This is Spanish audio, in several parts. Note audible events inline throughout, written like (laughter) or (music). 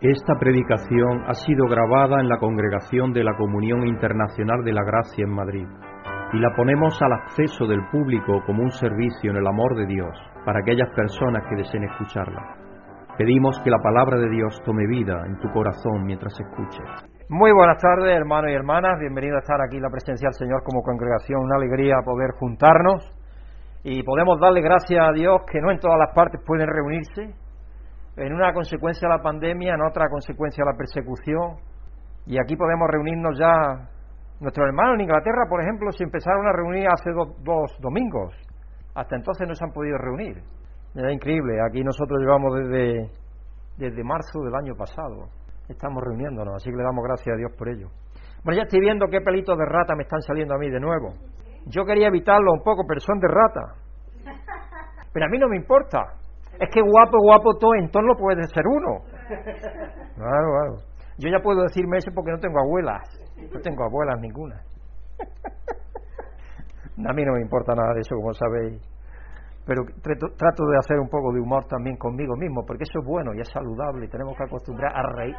Esta predicación ha sido grabada en la congregación de la Comunión Internacional de la Gracia en Madrid y la ponemos al acceso del público como un servicio en el amor de Dios para aquellas personas que deseen escucharla. Pedimos que la palabra de Dios tome vida en tu corazón mientras escuches. Muy buenas tardes, hermanos y hermanas. Bienvenidos a estar aquí en la presencia del Señor como congregación. Una alegría poder juntarnos y podemos darle gracias a Dios que no en todas las partes pueden reunirse en una consecuencia la pandemia, en otra consecuencia la persecución. Y aquí podemos reunirnos ya. Nuestros hermanos en Inglaterra, por ejemplo, se empezaron a reunir hace dos domingos. Hasta entonces no se han podido reunir. Es increíble. Aquí nosotros llevamos desde, desde marzo del año pasado. Estamos reuniéndonos, así que le damos gracias a Dios por ello. Bueno, ya estoy viendo qué pelitos de rata me están saliendo a mí de nuevo. Yo quería evitarlo un poco, pero son de rata. Pero a mí no me importa. Es que guapo, guapo todo, en todo puede ser uno. (laughs) Claro, claro. Yo ya puedo decirme eso porque no tengo abuelas. No tengo abuelas ninguna. (laughs) A mí no me importa nada de eso, como sabéis. Pero trato de hacer un poco de humor también conmigo mismo, porque eso es bueno y es saludable y tenemos que acostumbrar a, reír,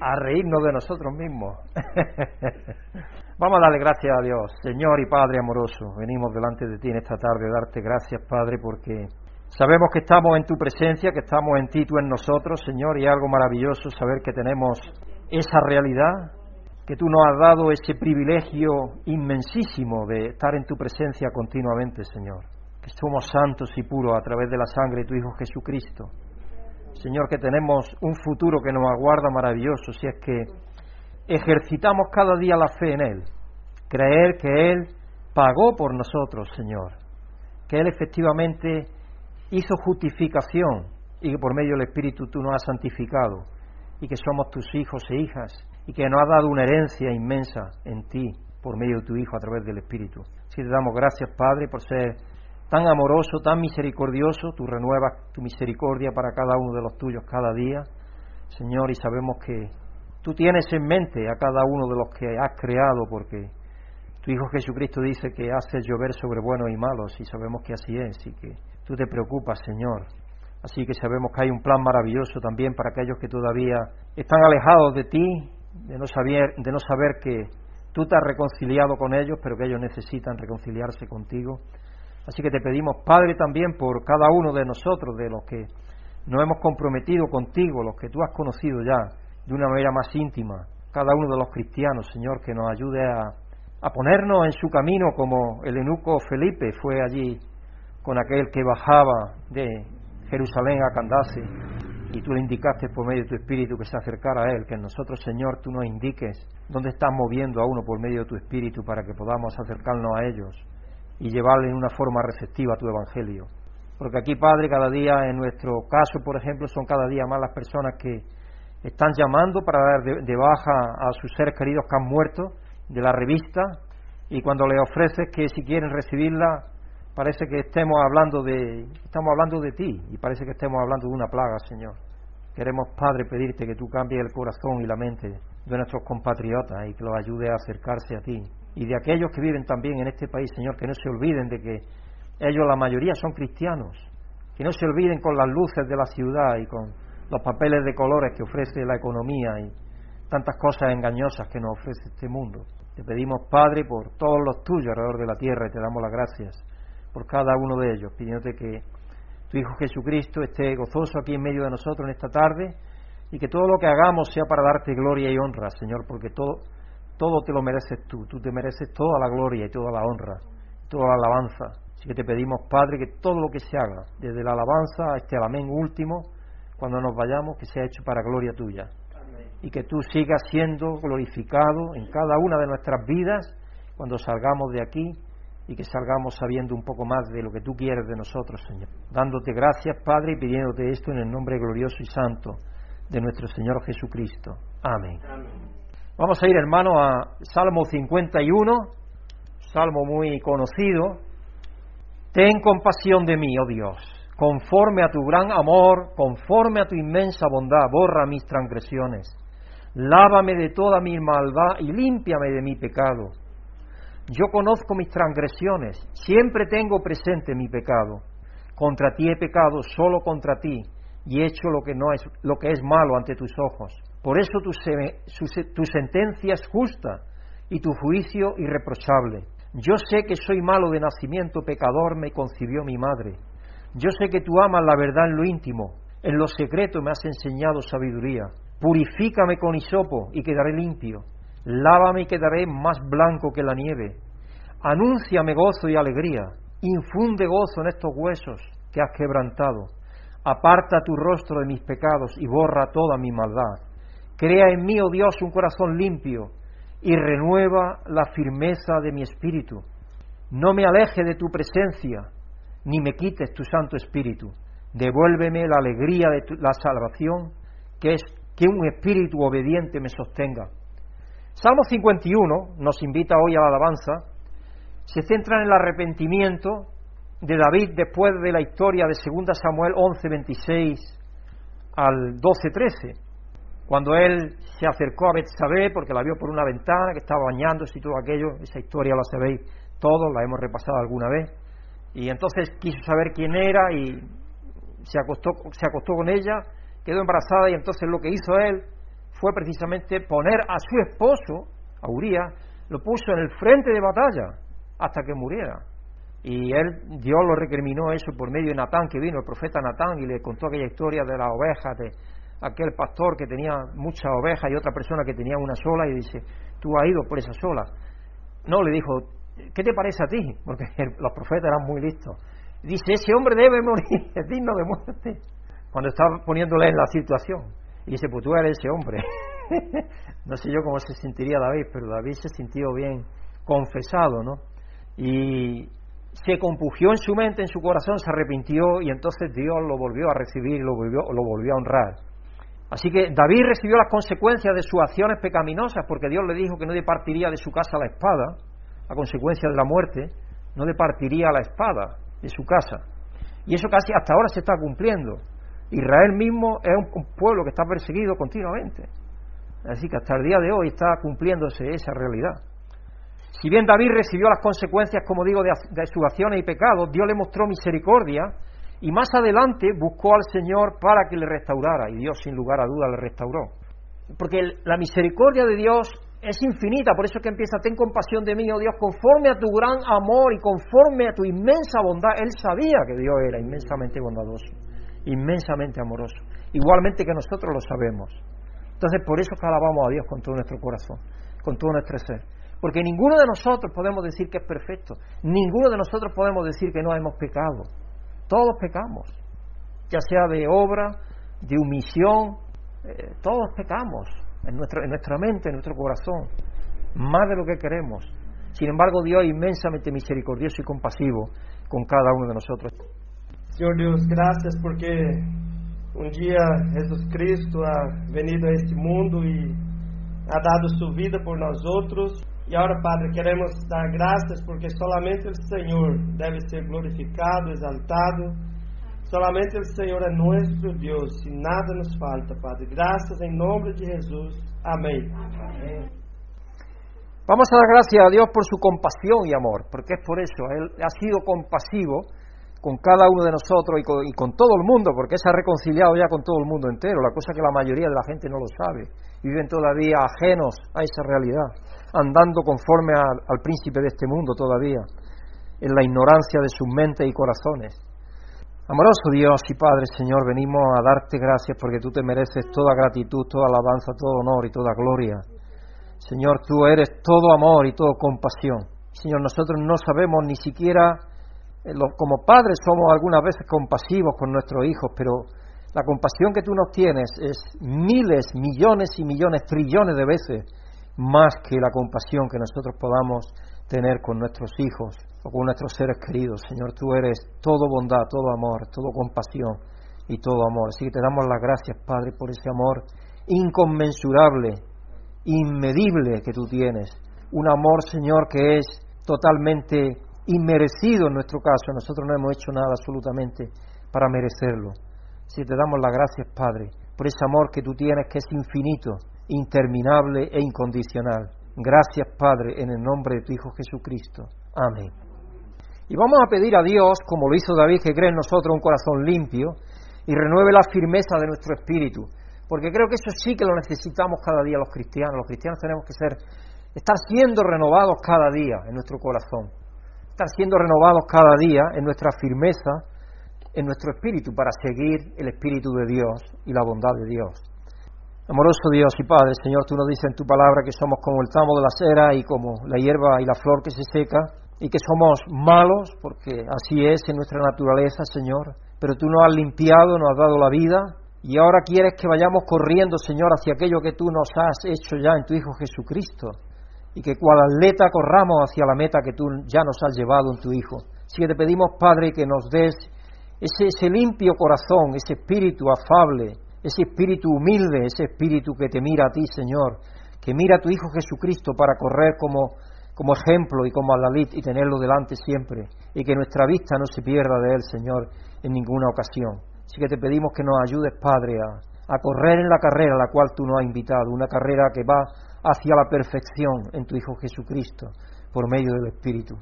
a reírnos de nosotros mismos. (laughs) Vamos a darle gracias a Dios. Señor y Padre amoroso, venimos delante de ti en esta tarde a darte gracias, Padre, porque Sabemos que estamos en tu presencia, que estamos en ti, tú en nosotros, Señor, y algo maravilloso saber que tenemos esa realidad, que tú nos has dado ese privilegio inmensísimo de estar en tu presencia continuamente, Señor, que somos santos y puros a través de la sangre de tu Hijo Jesucristo. Señor, que tenemos un futuro que nos aguarda maravilloso si es que ejercitamos cada día la fe en Él, creer que Él pagó por nosotros, Señor, que Él efectivamente hizo justificación y que por medio del Espíritu tú nos has santificado y que somos tus hijos e hijas y que nos has dado una herencia inmensa en ti por medio de tu Hijo a través del Espíritu. Así te damos gracias, Padre, por ser tan amoroso, tan misericordioso, tú renuevas tu misericordia para cada uno de los tuyos cada día, Señor, y sabemos que tú tienes en mente a cada uno de los que has creado, porque tu Hijo Jesucristo dice que haces llover sobre buenos y malos, y sabemos que así es, y que Tú te preocupas, Señor. Así que sabemos que hay un plan maravilloso también para aquellos que todavía están alejados de ti, de no saber, de no saber que tú te has reconciliado con ellos, pero que ellos necesitan reconciliarse contigo. Así que te pedimos, Padre, también por cada uno de nosotros, de los que nos hemos comprometido contigo, los que tú has conocido ya de una manera más íntima, cada uno de los cristianos, Señor, que nos ayude a, a ponernos en su camino como el eunuco Felipe fue allí con aquel que bajaba de Jerusalén a Candace y tú le indicaste por medio de tu espíritu que se acercara a él, que nosotros, Señor, tú nos indiques dónde estás moviendo a uno por medio de tu espíritu para que podamos acercarnos a ellos y llevarle en una forma receptiva a tu evangelio. Porque aquí, Padre, cada día, en nuestro caso, por ejemplo, son cada día más las personas que están llamando para dar de, de baja a sus seres queridos que han muerto de la revista y cuando le ofreces que si quieren recibirla parece que estemos hablando de estamos hablando de ti y parece que estemos hablando de una plaga, Señor. Queremos, Padre, pedirte que tú cambies el corazón y la mente de nuestros compatriotas y que los ayude a acercarse a ti. Y de aquellos que viven también en este país, Señor, que no se olviden de que ellos, la mayoría, son cristianos. Que no se olviden con las luces de la ciudad y con los papeles de colores que ofrece la economía y tantas cosas engañosas que nos ofrece este mundo. Te pedimos, Padre, por todos los tuyos alrededor de la tierra y te damos las gracias por cada uno de ellos, pidiéndote que tu Hijo Jesucristo esté gozoso aquí en medio de nosotros en esta tarde y que todo lo que hagamos sea para darte gloria y honra, Señor, porque todo, todo te lo mereces tú, tú te mereces toda la gloria y toda la honra, toda la alabanza. Así que te pedimos, Padre, que todo lo que se haga, desde la alabanza hasta el amén último, cuando nos vayamos, que sea hecho para gloria tuya. Y que tú sigas siendo glorificado en cada una de nuestras vidas cuando salgamos de aquí y que salgamos sabiendo un poco más de lo que tú quieres de nosotros, Señor. Dándote gracias, Padre, y pidiéndote esto en el nombre glorioso y santo de nuestro Señor Jesucristo. Amén. Vamos a ir, hermano, a Salmo 51, salmo muy conocido. Ten compasión de mí, oh Dios, conforme a tu gran amor, conforme a tu inmensa bondad, borra mis transgresiones. Lávame de toda mi maldad y límpiame de mi pecado yo conozco mis transgresiones, siempre tengo presente mi pecado. Contra ti he pecado, solo contra ti, y he hecho lo que, no es, lo que es malo ante tus ojos. Por eso tu, tu sentencia es justa y tu juicio irreprochable. Yo sé que soy malo de nacimiento, pecador me concibió mi madre. Yo sé que tú amas la verdad en lo íntimo, en lo secreto me has enseñado sabiduría. Purifícame con hisopo y quedaré limpio. Lávame y quedaré más blanco que la nieve. Anúnciame gozo y alegría. Infunde gozo en estos huesos que has quebrantado. Aparta tu rostro de mis pecados y borra toda mi maldad. Crea en mí, oh Dios, un corazón limpio y renueva la firmeza de mi espíritu. No me aleje de tu presencia, ni me quites tu Santo Espíritu. Devuélveme la alegría de la salvación, que es que un espíritu obediente me sostenga. Salmo 51 nos invita hoy a la alabanza, se centra en el arrepentimiento de David después de la historia de 2 Samuel 11, 26 al 12, 13, cuando él se acercó a Betsabé porque la vio por una ventana que estaba bañándose y todo aquello, esa historia la sabéis todos, la hemos repasado alguna vez, y entonces quiso saber quién era y se acostó, se acostó con ella, quedó embarazada y entonces lo que hizo él fue precisamente poner a su esposo, a Urias, lo puso en el frente de batalla hasta que muriera. Y él, Dios lo recriminó eso por medio de Natán, que vino el profeta Natán y le contó aquella historia de las ovejas, de aquel pastor que tenía muchas ovejas y otra persona que tenía una sola y dice, tú has ido por esa sola. No, le dijo, ¿qué te parece a ti? Porque (laughs) los profetas eran muy listos. Dice, ese hombre debe morir, (laughs) es digno de muerte. Cuando estaba poniéndole en la situación. Y dice, pues tú ese hombre. (laughs) no sé yo cómo se sentiría David, pero David se sintió bien confesado, ¿no? Y se compugió en su mente, en su corazón, se arrepintió y entonces Dios lo volvió a recibir lo volvió, lo volvió a honrar. Así que David recibió las consecuencias de sus acciones pecaminosas porque Dios le dijo que no departiría de su casa la espada, a consecuencia de la muerte, no departiría la espada de su casa. Y eso casi hasta ahora se está cumpliendo. Israel mismo es un, pueblo que está perseguido continuamente. Así que hasta el día de hoy está cumpliéndose esa realidad. Si bien David recibió las consecuencias, como digo, de, de sus acciones y pecados, Dios le mostró misericordia y más adelante buscó al Señor para que le restaurara y Dios sin lugar a duda le restauró. Porque la misericordia de Dios es infinita, por eso es que empieza, ten compasión de mí, oh Dios, conforme a tu gran amor y conforme a tu inmensa bondad. Él sabía que Dios era inmensamente bondadoso, inmensamente amoroso, igualmente que nosotros lo sabemos. Entonces, por eso que alabamos a Dios con todo nuestro corazón, con todo nuestro ser. Porque ninguno de nosotros podemos decir que es perfecto, ninguno de nosotros podemos decir que no hemos pecado. Todos pecamos, ya sea de obra, de omisión, eh, todos pecamos en, en nuestra mente, en nuestro corazón, más de lo que queremos. Sin embargo, Dios es inmensamente misericordioso y compasivo con cada uno de nosotros. Señor Dios, gracias porque un día Jesucristo ha venido a este mundo y ha dado su vida por nosotros. Y ahora, Padre, queremos dar gracias porque solamente el Señor debe ser glorificado, exaltado. Solamente el Señor es nuestro Dios y nada nos falta, Padre. Gracias en nombre de Jesús. Amén. Vamos a dar gracias a Dios por su compasión y amor, porque es por eso, Él ha sido compasivo con cada uno de nosotros y con, todo el mundo, porque se ha reconciliado ya con todo el mundo entero, la cosa que la mayoría de la gente no lo sabe, viven todavía ajenos a esa realidad, andando conforme al, príncipe de este mundo todavía, en la ignorancia de sus mentes y corazones. Amoroso Dios y Padre, Señor, venimos a darte gracias porque tú te mereces toda gratitud, toda alabanza, todo honor y toda gloria. Señor, tú eres todo amor y todo compasión. Señor, nosotros no sabemos ni siquiera, como padres somos algunas veces compasivos con nuestros hijos, pero la compasión que tú nos tienes es miles, millones y millones, trillones de veces más que la compasión que nosotros podamos tener con nuestros hijos o con nuestros seres queridos. Señor, tú eres todo bondad, todo amor, todo compasión y todo amor. Así que te damos las gracias, Padre, por ese amor inconmensurable, inmedible que tú tienes. Un amor, Señor, que es totalmente inmerecido en nuestro caso. Nosotros no hemos hecho nada absolutamente para merecerlo. Que te damos las gracias, Padre, por ese amor que tú tienes, que es infinito, interminable e incondicional. Gracias, Padre, en el nombre de tu Hijo Jesucristo. Amén. Y vamos a pedir a Dios, como lo hizo David, que cree en nosotros un corazón limpio, y renueve la firmeza de nuestro espíritu. Porque creo que eso sí que lo necesitamos cada día los cristianos. Los cristianos tenemos que ser, estar siendo renovados cada día en nuestro corazón. Estar siendo renovados cada día en nuestra firmeza, en nuestro espíritu, para seguir el espíritu de Dios y la bondad de Dios. Amoroso Dios y Padre, Señor, tú nos dices en tu palabra que somos como el tamo de la cera y como la hierba y la flor que se seca, y que somos malos, porque así es en nuestra naturaleza, Señor, pero tú nos has limpiado, nos has dado la vida, y ahora quieres que vayamos corriendo, Señor, hacia aquello que tú nos has hecho ya en tu Hijo Jesucristo, y que cual atleta corramos hacia la meta que tú ya nos has llevado en tu Hijo. Así que te pedimos, Padre, que nos des ese, limpio corazón, ese espíritu afable, ese espíritu humilde, ese espíritu que te mira a ti, Señor, que mira a tu Hijo Jesucristo para correr como, como ejemplo y como alalit y tenerlo delante siempre, y que nuestra vista no se pierda de Él, Señor, en ninguna ocasión. Así que te pedimos que nos ayudes, Padre, a, a correr en la carrera a la cual tú nos has invitado, una carrera que va hacia la perfección en tu Hijo Jesucristo, por medio del Espíritu.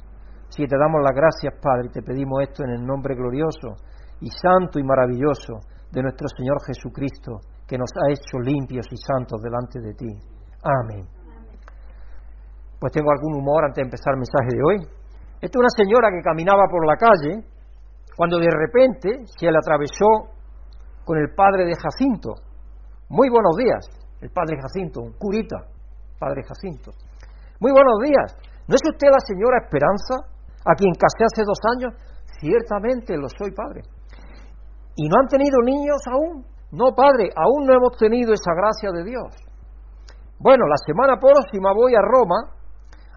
Que te damos las gracias, Padre, y te pedimos esto en el nombre glorioso y santo y maravilloso de nuestro Señor Jesucristo, que nos ha hecho limpios y santos delante de ti. Amén. Pues tengo algún humor antes de empezar el mensaje de hoy. Esta es una señora que caminaba por la calle cuando de repente se le atravesó con el padre de Jacinto. Muy buenos días, el padre Jacinto, un curita, padre Jacinto. Muy buenos días. ¿No es usted la señora Esperanza, a quien casé hace dos años? Ciertamente lo soy, padre. ¿Y no han tenido niños aún? No, Padre, aún no hemos tenido esa gracia de Dios. Bueno, la semana próxima voy a Roma,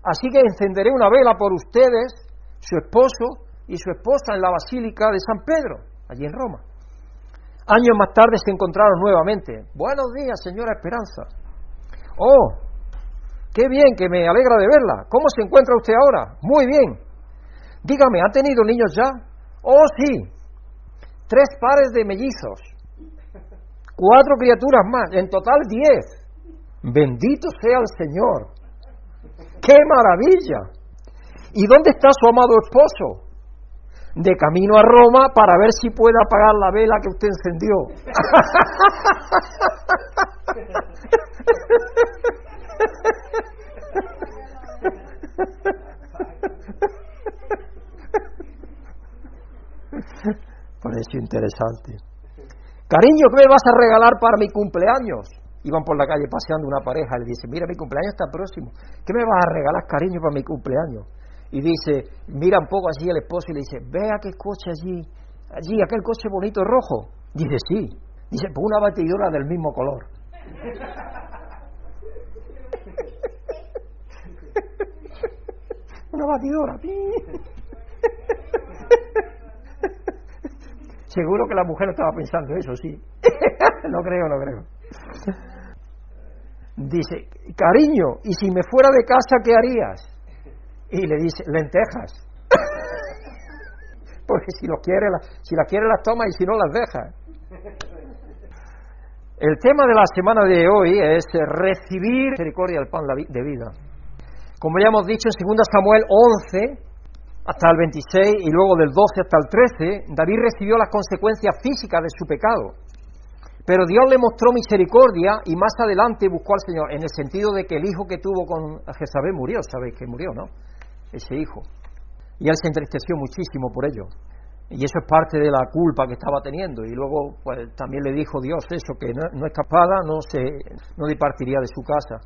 así que encenderé una vela por ustedes, su esposo y su esposa en la Basílica de San Pedro, allí en Roma. Años más tarde se encontraron nuevamente. Buenos días, señora Esperanza. Oh, qué bien, que me alegra de verla. ¿Cómo se encuentra usted ahora? Muy bien. Dígame, ¿ha tenido niños ya? Oh, sí, tres pares de mellizos, cuatro criaturas más, en total diez. Bendito sea el Señor. ¡Qué maravilla! ¿Y dónde está su amado esposo? De camino a Roma para ver si puede apagar la vela que usted encendió. (laughs) Pareció interesante. Cariño, ¿qué me vas a regalar para mi cumpleaños? Iban por la calle paseando una pareja, le dice, mira, mi cumpleaños está próximo, ¿qué me vas a regalar, cariño, para mi cumpleaños? Y dice, mira un poco así el esposo y le dice, ve aquel coche allí, allí, aquel coche bonito rojo. Dice, sí. Dice, pues una batidora del mismo color. Una batidora. (laughs) Seguro que la mujer estaba pensando eso, sí. (laughs) no creo, no creo. Dice, cariño, ¿y si me fuera de casa qué harías? Y le dice, lentejas. (laughs) Porque si, lo quiere, si las quiere las toma y si no las deja. El tema de la semana de hoy es recibir misericordia del pan de vida. Como ya hemos dicho en 2 Samuel 11, hasta el 26 y luego del 12 hasta el 13, David recibió las consecuencias físicas de su pecado. Pero Dios le mostró misericordia y más adelante buscó al Señor, en el sentido de que el hijo que tuvo con Jezabel murió, sabéis que murió, ¿no? Ese hijo. Y él se entristeció muchísimo por ello. Y eso es parte de la culpa que estaba teniendo. Y luego pues, también le dijo Dios eso, que no, no escapada, no, se, no departiría de su casa.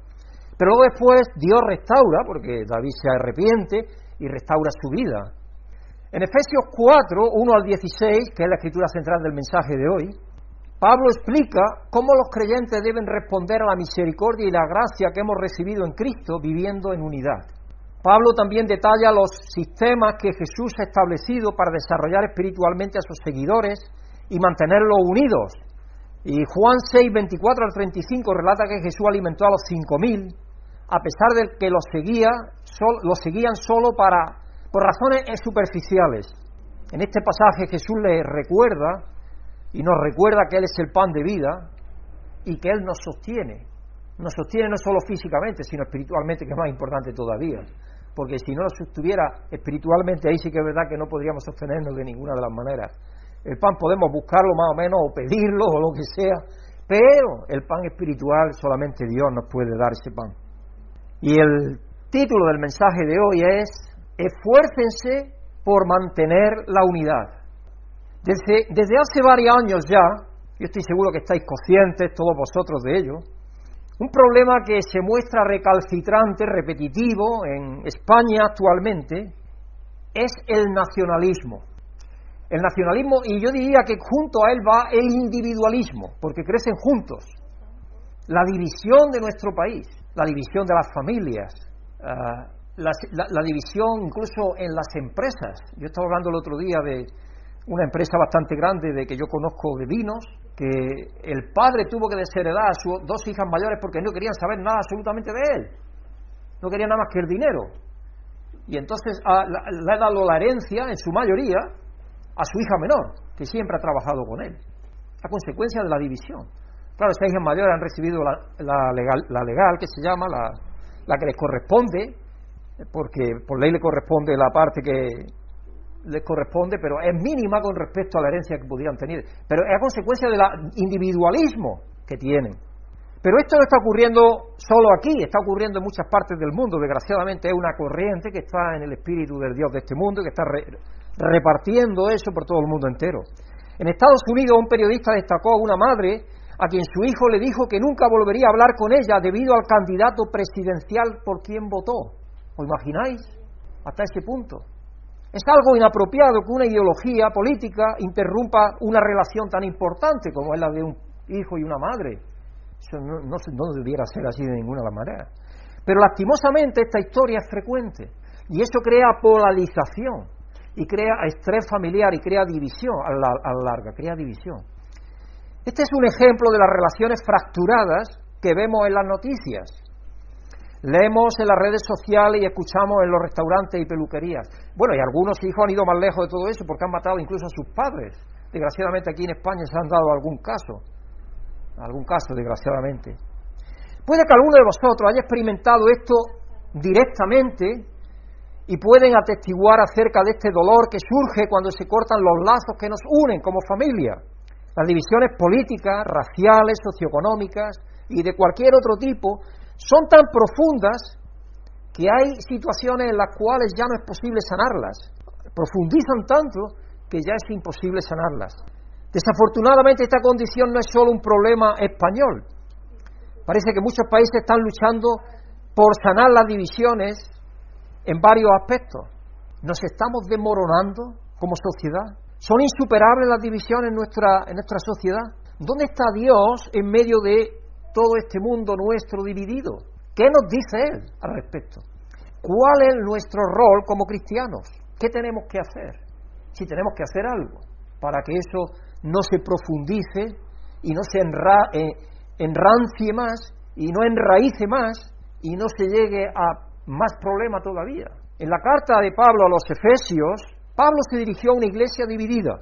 Pero después Dios restaura, porque David se arrepiente y restaura su vida. En Efesios 4, 1 al 16, que es la escritura central del mensaje de hoy, Pablo explica cómo los creyentes deben responder a la misericordia y la gracia que hemos recibido en Cristo viviendo en unidad. Pablo también detalla los sistemas que Jesús ha establecido para desarrollar espiritualmente a sus seguidores y mantenerlos unidos. Y Juan 6, 24 al 35 relata que Jesús alimentó a los 5.000 a pesar de que los seguía, lo seguían solo para, por razones superficiales. En este pasaje Jesús les recuerda y nos recuerda que Él es el pan de vida y que Él nos sostiene. Nos sostiene no solo físicamente, sino espiritualmente, que es más importante todavía. Porque si no nos sostuviera espiritualmente, ahí sí que es verdad que no podríamos sostenernos de ninguna de las maneras. El pan podemos buscarlo más o menos o pedirlo o lo que sea, pero el pan espiritual solamente Dios nos puede dar ese pan. Y el título del mensaje de hoy es Esfuércense por mantener la unidad. Desde, desde hace varios años ya, yo estoy seguro que estáis conscientes todos vosotros de ello, un problema que se muestra recalcitrante, repetitivo en España actualmente, es el nacionalismo. El nacionalismo, y yo diría que junto a él va el individualismo, porque crecen juntos. La división de nuestro país, la división de las familias, ah, la, división incluso en las empresas. Yo estaba hablando el otro día de una empresa bastante grande de que yo conozco de vinos, que el padre tuvo que desheredar a sus dos hijas mayores porque no querían saber nada absolutamente de él. No querían nada más que el dinero. Y entonces ah, le ha dado la herencia, en su mayoría, a su hija menor, que siempre ha trabajado con él, a consecuencia de la división. Claro, estas hijas mayores han recibido la, legal, la legal, que se llama, la, la que les corresponde, porque por ley le corresponde la parte que les corresponde, pero es mínima con respecto a la herencia que pudieran tener. Pero es a consecuencia del individualismo que tienen. Pero esto no está ocurriendo solo aquí, está ocurriendo en muchas partes del mundo. Desgraciadamente es una corriente que está en el espíritu del Dios de este mundo y que está repartiendo eso por todo el mundo entero. En Estados Unidos un periodista destacó a una madre a quien su hijo le dijo que nunca volvería a hablar con ella debido al candidato presidencial por quien votó. ¿Os imagináis? Hasta ese punto. Es algo inapropiado que una ideología política interrumpa una relación tan importante como es la de un hijo y una madre no, debiera ser así de ninguna manera. Pero lastimosamente esta historia es frecuente y eso crea polarización y crea estrés familiar y crea división a la, a la larga, crea división. Este es un ejemplo de las relaciones fracturadas que vemos en las noticias. Leemos en las redes sociales y escuchamos en los restaurantes y peluquerías. Bueno, y algunos hijos han ido más lejos de todo eso porque han matado incluso a sus padres. Desgraciadamente aquí en España se han dado algún caso algún caso, desgraciadamente. Puede que alguno de vosotros haya experimentado esto directamente y pueden atestiguar acerca de este dolor que surge cuando se cortan los lazos que nos unen como familia. Las divisiones políticas, raciales, socioeconómicas y de cualquier otro tipo son tan profundas que hay situaciones en las cuales ya no es posible sanarlas. Profundizan tanto que ya es imposible sanarlas. Desafortunadamente esta condición no es solo un problema español. Parece que muchos países están luchando por sanar las divisiones en varios aspectos. Nos estamos demoronando como sociedad. Son insuperables las divisiones en nuestra, en nuestra sociedad. ¿Dónde está Dios en medio de todo este mundo nuestro dividido? ¿Qué nos dice Él al respecto? ¿Cuál es nuestro rol como cristianos? ¿Qué tenemos que hacer? Si tenemos que hacer algo para que eso no se profundice y no se eh, enrancie más y no enraíce más y no se llegue a más problema todavía. En la carta de Pablo a los Efesios, Pablo se dirigió a una iglesia dividida.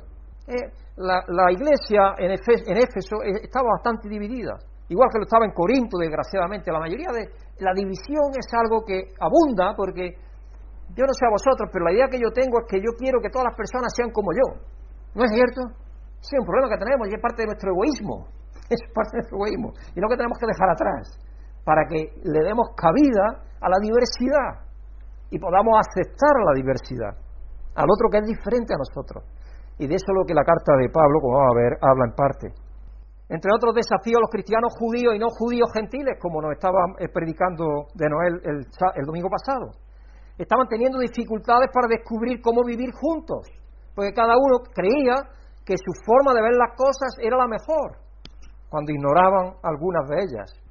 Eh, la, iglesia en, en Éfeso eh, estaba bastante dividida, igual que lo estaba en Corinto, desgraciadamente. La mayoría de la división es algo que abunda porque yo no sé a vosotros, pero la idea que yo tengo es que yo quiero que todas las personas sean como yo. ¿No es cierto? Sí, un problema que tenemos y es parte de nuestro egoísmo. (laughs) Es parte de nuestro egoísmo. Y lo que tenemos que dejar atrás para que le demos cabida a la diversidad y podamos aceptar la diversidad, al otro que es diferente a nosotros. Y de eso es lo que la carta de Pablo, como vamos a ver, habla en parte. Entre otros desafíos, los cristianos judíos y no judíos gentiles, como nos estaba eh, predicando de Noel el, el domingo pasado, estaban teniendo dificultades para descubrir cómo vivir juntos, porque cada uno creía que su forma de ver las cosas era la mejor, cuando ignoraban algunas de ellas.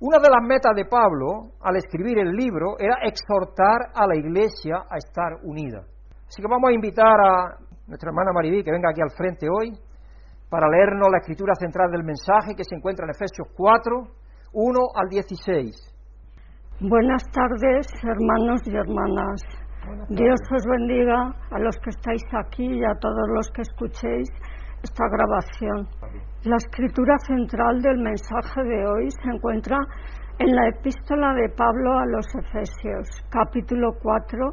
Una de las metas de Pablo al escribir el libro era exhortar a la iglesia a estar unida. Así que vamos a invitar a nuestra hermana Maribí que venga aquí al frente hoy para leernos la escritura central del mensaje que se encuentra en Efesios 4, 1 al 16. Buenas tardes, hermanos y hermanas. Dios os bendiga a los que estáis aquí y a todos los que escuchéis esta grabación. La escritura central del mensaje de hoy se encuentra en la epístola de Pablo a los Efesios, capítulo 4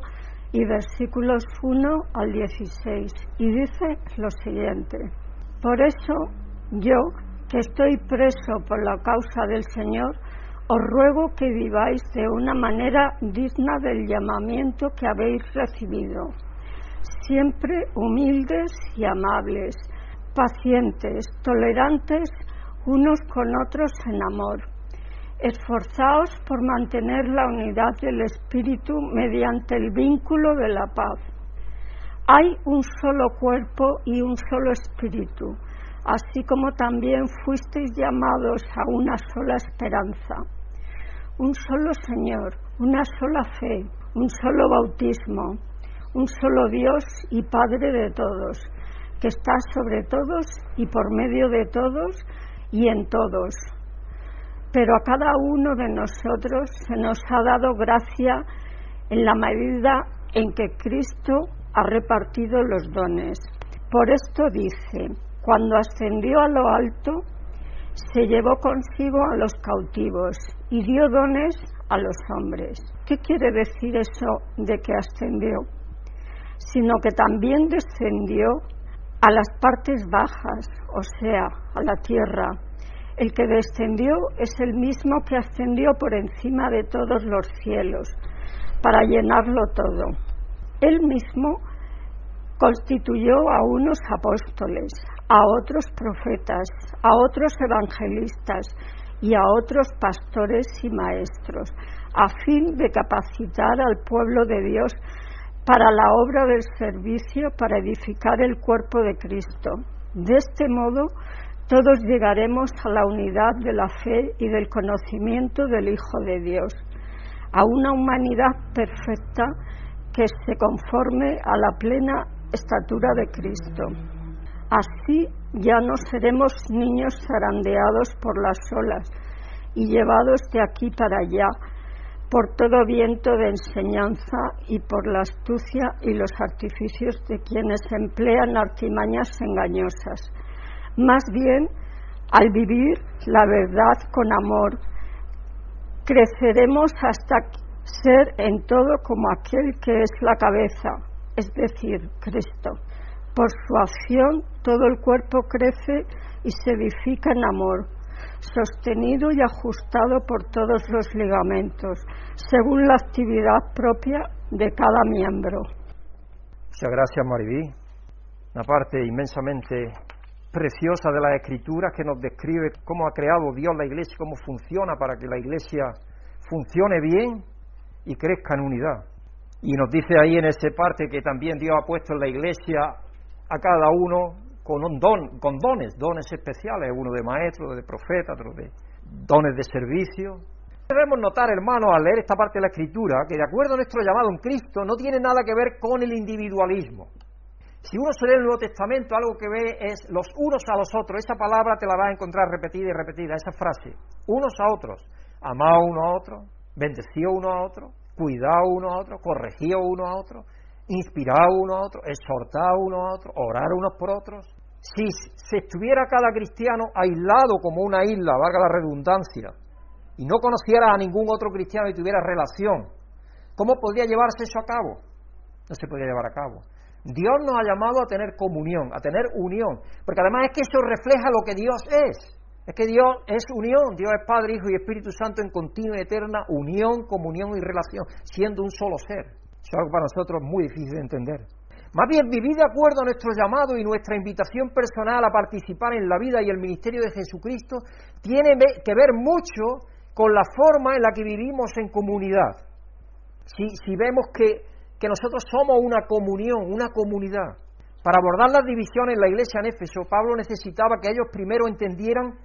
y versículos 1 al 16. Y dice lo siguiente, por eso yo, que estoy preso por la causa del Señor, os ruego que viváis de una manera digna del llamamiento que habéis recibido, siempre humildes y amables, pacientes, tolerantes unos con otros en amor. Esforzaos por mantener la unidad del Espíritu mediante el vínculo de la paz. Hay un solo cuerpo y un solo Espíritu, así como también fuisteis llamados a una sola esperanza. Un solo Señor, una sola fe, un solo bautismo, un solo Dios y Padre de todos, que está sobre todos y por medio de todos y en todos. Pero a cada uno de nosotros se nos ha dado gracia en la medida en que Cristo ha repartido los dones. Por esto dice, cuando ascendió a lo alto, se llevó consigo a los cautivos y dio dones a los hombres. ¿Qué quiere decir eso de que ascendió? Sino que también descendió a las partes bajas, o sea, a la tierra. El que descendió es el mismo que ascendió por encima de todos los cielos, para llenarlo todo. Él mismo constituyó a unos apóstoles, a otros profetas, a otros evangelistas y a otros pastores y maestros, a fin de capacitar al pueblo de Dios para la obra del servicio para edificar el cuerpo de Cristo. De este modo, todos llegaremos a la unidad de la fe y del conocimiento del Hijo de Dios, a una humanidad perfecta que se conforme a la plena estatura de Cristo. Así ya no seremos niños zarandeados por las olas y llevados de aquí para allá por todo viento de enseñanza y por la astucia y los artificios de quienes emplean artimañas engañosas. Más bien, al vivir la verdad con amor, creceremos hasta ser en todo como aquel que es la cabeza, es decir, Cristo. Por su acción todo el cuerpo crece y se edifica en amor sostenido y ajustado por todos los ligamentos, según la actividad propia de cada miembro. Muchas gracias, Mariví. Una parte inmensamente preciosa de la Escritura que nos describe cómo ha creado Dios la Iglesia, cómo funciona para que la Iglesia funcione bien y crezca en unidad. Y nos dice ahí en esa parte que también Dios ha puesto en la Iglesia a cada uno con, un don, con dones, dones especiales, uno de maestro, de profeta, otro de dones de servicio. Debemos notar, hermanos, al leer esta parte de la Escritura, que de acuerdo a nuestro llamado en Cristo, no tiene nada que ver con el individualismo. Si uno se lee el Nuevo Testamento, algo que ve es los unos a los otros. Esa palabra te la vas a encontrar repetida y repetida, esa frase. Unos a otros. Amado uno a otro, bendecido uno a otro, cuidado uno a otro, corregido uno a otro, inspirado uno a otro, exhortado uno a otro, orar unos por otros. Si se estuviera cada cristiano aislado como una isla, valga la redundancia, y no conociera a ningún otro cristiano y tuviera relación, ¿cómo podría llevarse eso a cabo? No se podría llevar a cabo. Dios nos ha llamado a tener comunión, a tener unión, porque además es que eso refleja lo que Dios es. Es que Dios es unión, Dios es Padre, Hijo y Espíritu Santo en continua y eterna unión, comunión y relación, siendo un solo ser. Eso es algo para nosotros muy difícil de entender. Más bien, vivir de acuerdo a nuestro llamado y nuestra invitación personal a participar en la vida y el ministerio de Jesucristo tiene que ver mucho con la forma en la que vivimos en comunidad. Si, vemos que, que nosotros somos una comunión, una comunidad, para abordar las divisiones en la iglesia en Éfeso, Pablo necesitaba que ellos primero entendieran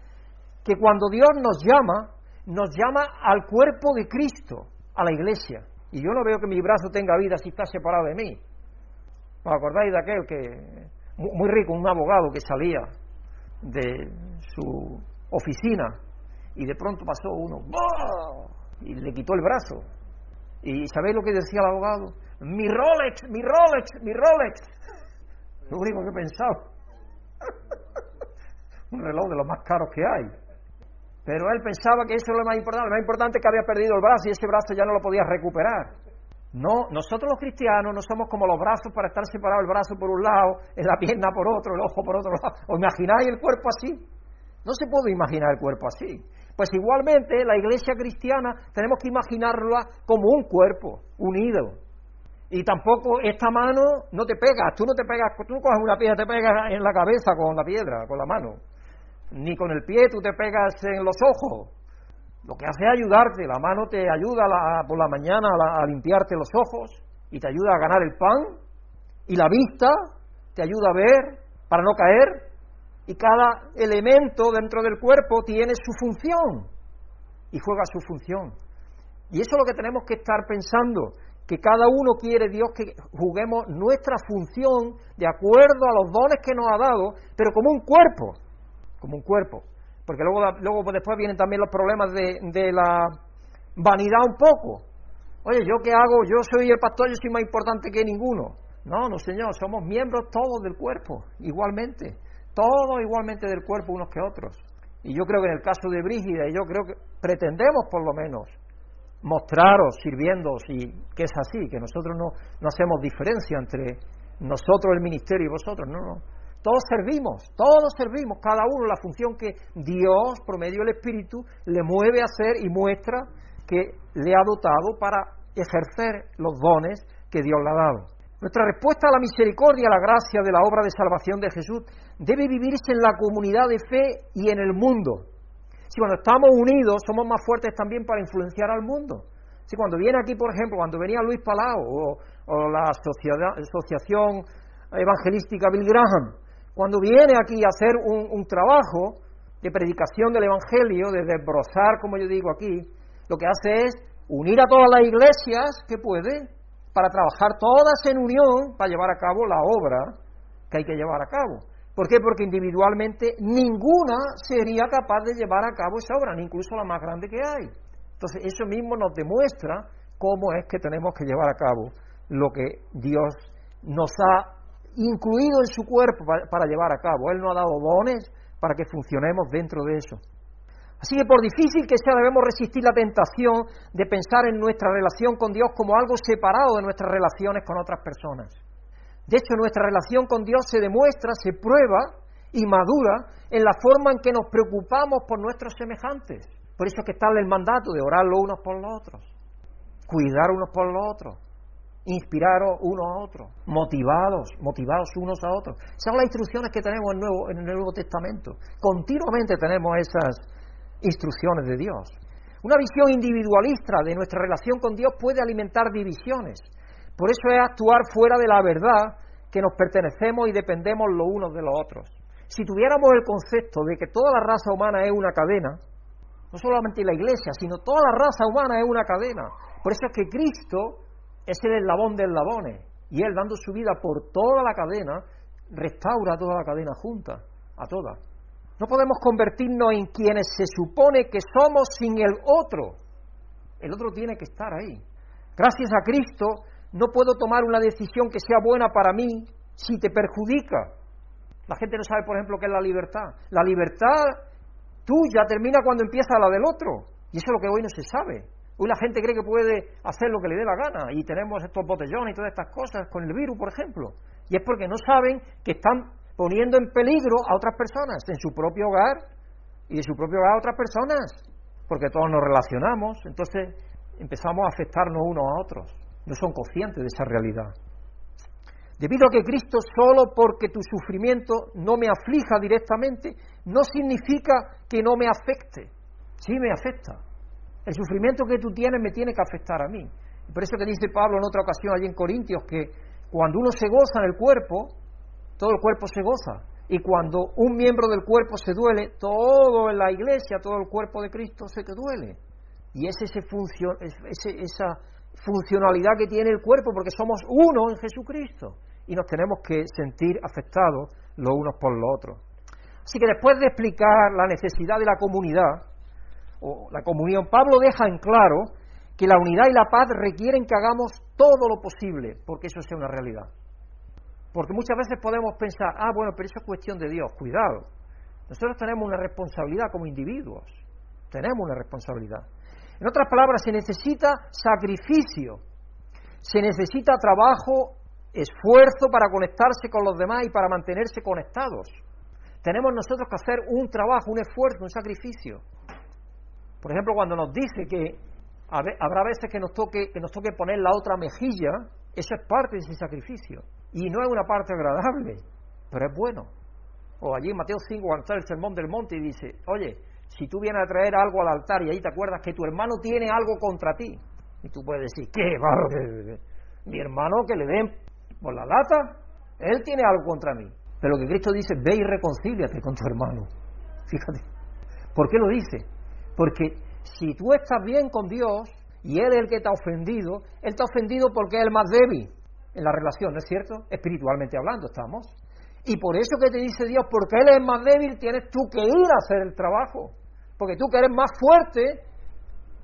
que cuando Dios nos llama, nos llama al cuerpo de Cristo, a la iglesia. Y yo no veo que mi brazo tenga vida si está separado de mí. ¿Os acordáis de aquel que, muy rico, un abogado que salía de su oficina y de pronto pasó uno y le quitó el brazo? ¿Y sabéis lo que decía el abogado? Mi Rolex, mi Rolex, mi Rolex. Lo único que he pensado. un reloj de los más caros que hay. Pero él pensaba que eso es lo más importante. Lo más importante es que había perdido el brazo y ese brazo ya no lo podía recuperar. No, nosotros los cristianos no somos como los brazos para estar separado el brazo por un lado, la pierna por otro, el ojo por otro lado. ¿Os imagináis el cuerpo así? No se puede imaginar el cuerpo así. Pues igualmente la iglesia cristiana tenemos que imaginarla como un cuerpo unido. Y tampoco esta mano no te pegas, tú no te pegas, tú coges una piedra, te pegas en la cabeza con la piedra, con la mano. Ni con el pie tú te pegas en los ojos. Lo que hace es ayudarte, la mano te ayuda por la mañana a, limpiarte los ojos y te ayuda a ganar el pan y la vista te ayuda a ver para no caer y cada elemento dentro del cuerpo tiene su función y juega su función. Y eso es lo que tenemos que estar pensando, que cada uno quiere Dios que juguemos nuestra función de acuerdo a los dones que nos ha dado, pero como un cuerpo, como un cuerpo porque luego, luego pues, después vienen también los problemas de, de la vanidad un poco. Oye, ¿yo qué hago? Yo soy el pastor, yo soy más importante que ninguno. No, no, señor, somos miembros todos del cuerpo, igualmente. Todos igualmente del cuerpo unos que otros. Y yo creo que en el caso de Brígida, yo creo que pretendemos por lo menos mostraros, sirviéndoos, y que es así, que nosotros no, hacemos diferencia entre nosotros, el ministerio y vosotros, no, no. Todos servimos, todos servimos, cada uno la función que Dios, por medio del Espíritu, le mueve a hacer y muestra que le ha dotado para ejercer los dones que Dios le ha dado. Nuestra respuesta a la misericordia, a la gracia de la obra de salvación de Jesús debe vivirse en la comunidad de fe y en el mundo. Si cuando estamos unidos somos más fuertes también para influenciar al mundo. Si cuando viene aquí, por ejemplo, cuando venía Luis Palau o, o la Asociación Evangelística Bill Graham, cuando viene aquí a hacer un, trabajo de predicación del Evangelio, de desbrozar, como yo digo aquí, lo que hace es unir a todas las iglesias que puede para trabajar todas en unión para llevar a cabo la obra que hay que llevar a cabo. ¿Por qué? Porque individualmente ninguna sería capaz de llevar a cabo esa obra, ni incluso la más grande que hay. Entonces, eso mismo nos demuestra cómo es que tenemos que llevar a cabo lo que Dios nos ha incluido en su cuerpo para, llevar a cabo. Él nos ha dado dones para que funcionemos dentro de eso. Así que por difícil que sea, debemos resistir la tentación de pensar en nuestra relación con Dios como algo separado de nuestras relaciones con otras personas. De hecho, nuestra relación con Dios se demuestra, se prueba y madura en la forma en que nos preocupamos por nuestros semejantes. Por eso es que está el mandato de orar los unos por los otros, cuidar unos por los otros, inspiraros unos a otros, motivados, motivados unos a otros. Son las instrucciones que tenemos en en el Nuevo Testamento. Continuamente tenemos esas instrucciones de Dios. Una visión individualista de nuestra relación con Dios puede alimentar divisiones. Por eso es actuar fuera de la verdad que nos pertenecemos y dependemos los unos de los otros. Si tuviéramos el concepto de que toda la raza humana es una cadena, no solamente la iglesia, sino toda la raza humana es una cadena. Por eso es que Cristo es el eslabón de eslabones. Y Él, dando su vida por toda la cadena, restaura toda la cadena junta, a todas. No podemos convertirnos en quienes se supone que somos sin el otro. El otro tiene que estar ahí. Gracias a Cristo no puedo tomar una decisión que sea buena para mí si te perjudica. La gente no sabe, por ejemplo, qué es la libertad. La libertad tuya termina cuando empieza la del otro. Y eso es lo que hoy no se sabe. Hoy la gente cree que puede hacer lo que le dé la gana y tenemos estos botellones y todas estas cosas con el virus, por ejemplo. Y es porque no saben que están poniendo en peligro a otras personas en su propio hogar y de su propio hogar a otras personas, porque todos nos relacionamos, entonces empezamos a afectarnos unos a otros. No son conscientes de esa realidad. Debido a que Cristo solo porque tu sufrimiento no me aflija directamente, no significa que no me afecte. Sí me afecta. El sufrimiento que tú tienes me tiene que afectar a mí. Por eso que dice Pablo en otra ocasión allí en Corintios que cuando uno se goza en el cuerpo, todo el cuerpo se goza. Y cuando un miembro del cuerpo se duele, todo en la iglesia, todo el cuerpo de Cristo se te duele. Y es ese esa funcionalidad que tiene el cuerpo, porque somos uno en Jesucristo. Y nos tenemos que sentir afectados los unos por los otros. Así que después de explicar la necesidad de la comunidad, o la comunión, Pablo deja en claro que la unidad y la paz requieren que hagamos todo lo posible porque eso sea una realidad. Porque muchas veces podemos pensar, ah, bueno, pero eso es cuestión de Dios, cuidado. Nosotros tenemos una responsabilidad como individuos, tenemos una responsabilidad. En otras palabras, se necesita sacrificio. Se necesita trabajo, esfuerzo para conectarse con los demás y para mantenerse conectados. Tenemos nosotros que hacer un trabajo, un esfuerzo, un sacrificio. Por ejemplo, cuando nos dice que habrá veces que nos toque, que nos toque poner la otra mejilla, eso es parte de ese sacrificio. Y no es una parte agradable, pero es bueno. O allí en Mateo 5, cuando está el sermón del monte y dice, oye, si tú vienes a traer algo al altar y ahí te acuerdas que tu hermano tiene algo contra ti, y tú puedes decir, ¿qué? Mi hermano que le den por la lata, él tiene algo contra mí. Pero lo que Cristo dice, ve y reconcíliate con tu hermano. Fíjate. ¿Por qué lo dice? Porque si tú estás bien con Dios y Él es el que te ha ofendido, Él te ha ofendido porque es el más débil en la relación, ¿no es cierto? Espiritualmente hablando estamos. Y por eso que te dice Dios, porque Él es más débil, tienes tú que ir a hacer el trabajo. Porque tú que eres más fuerte,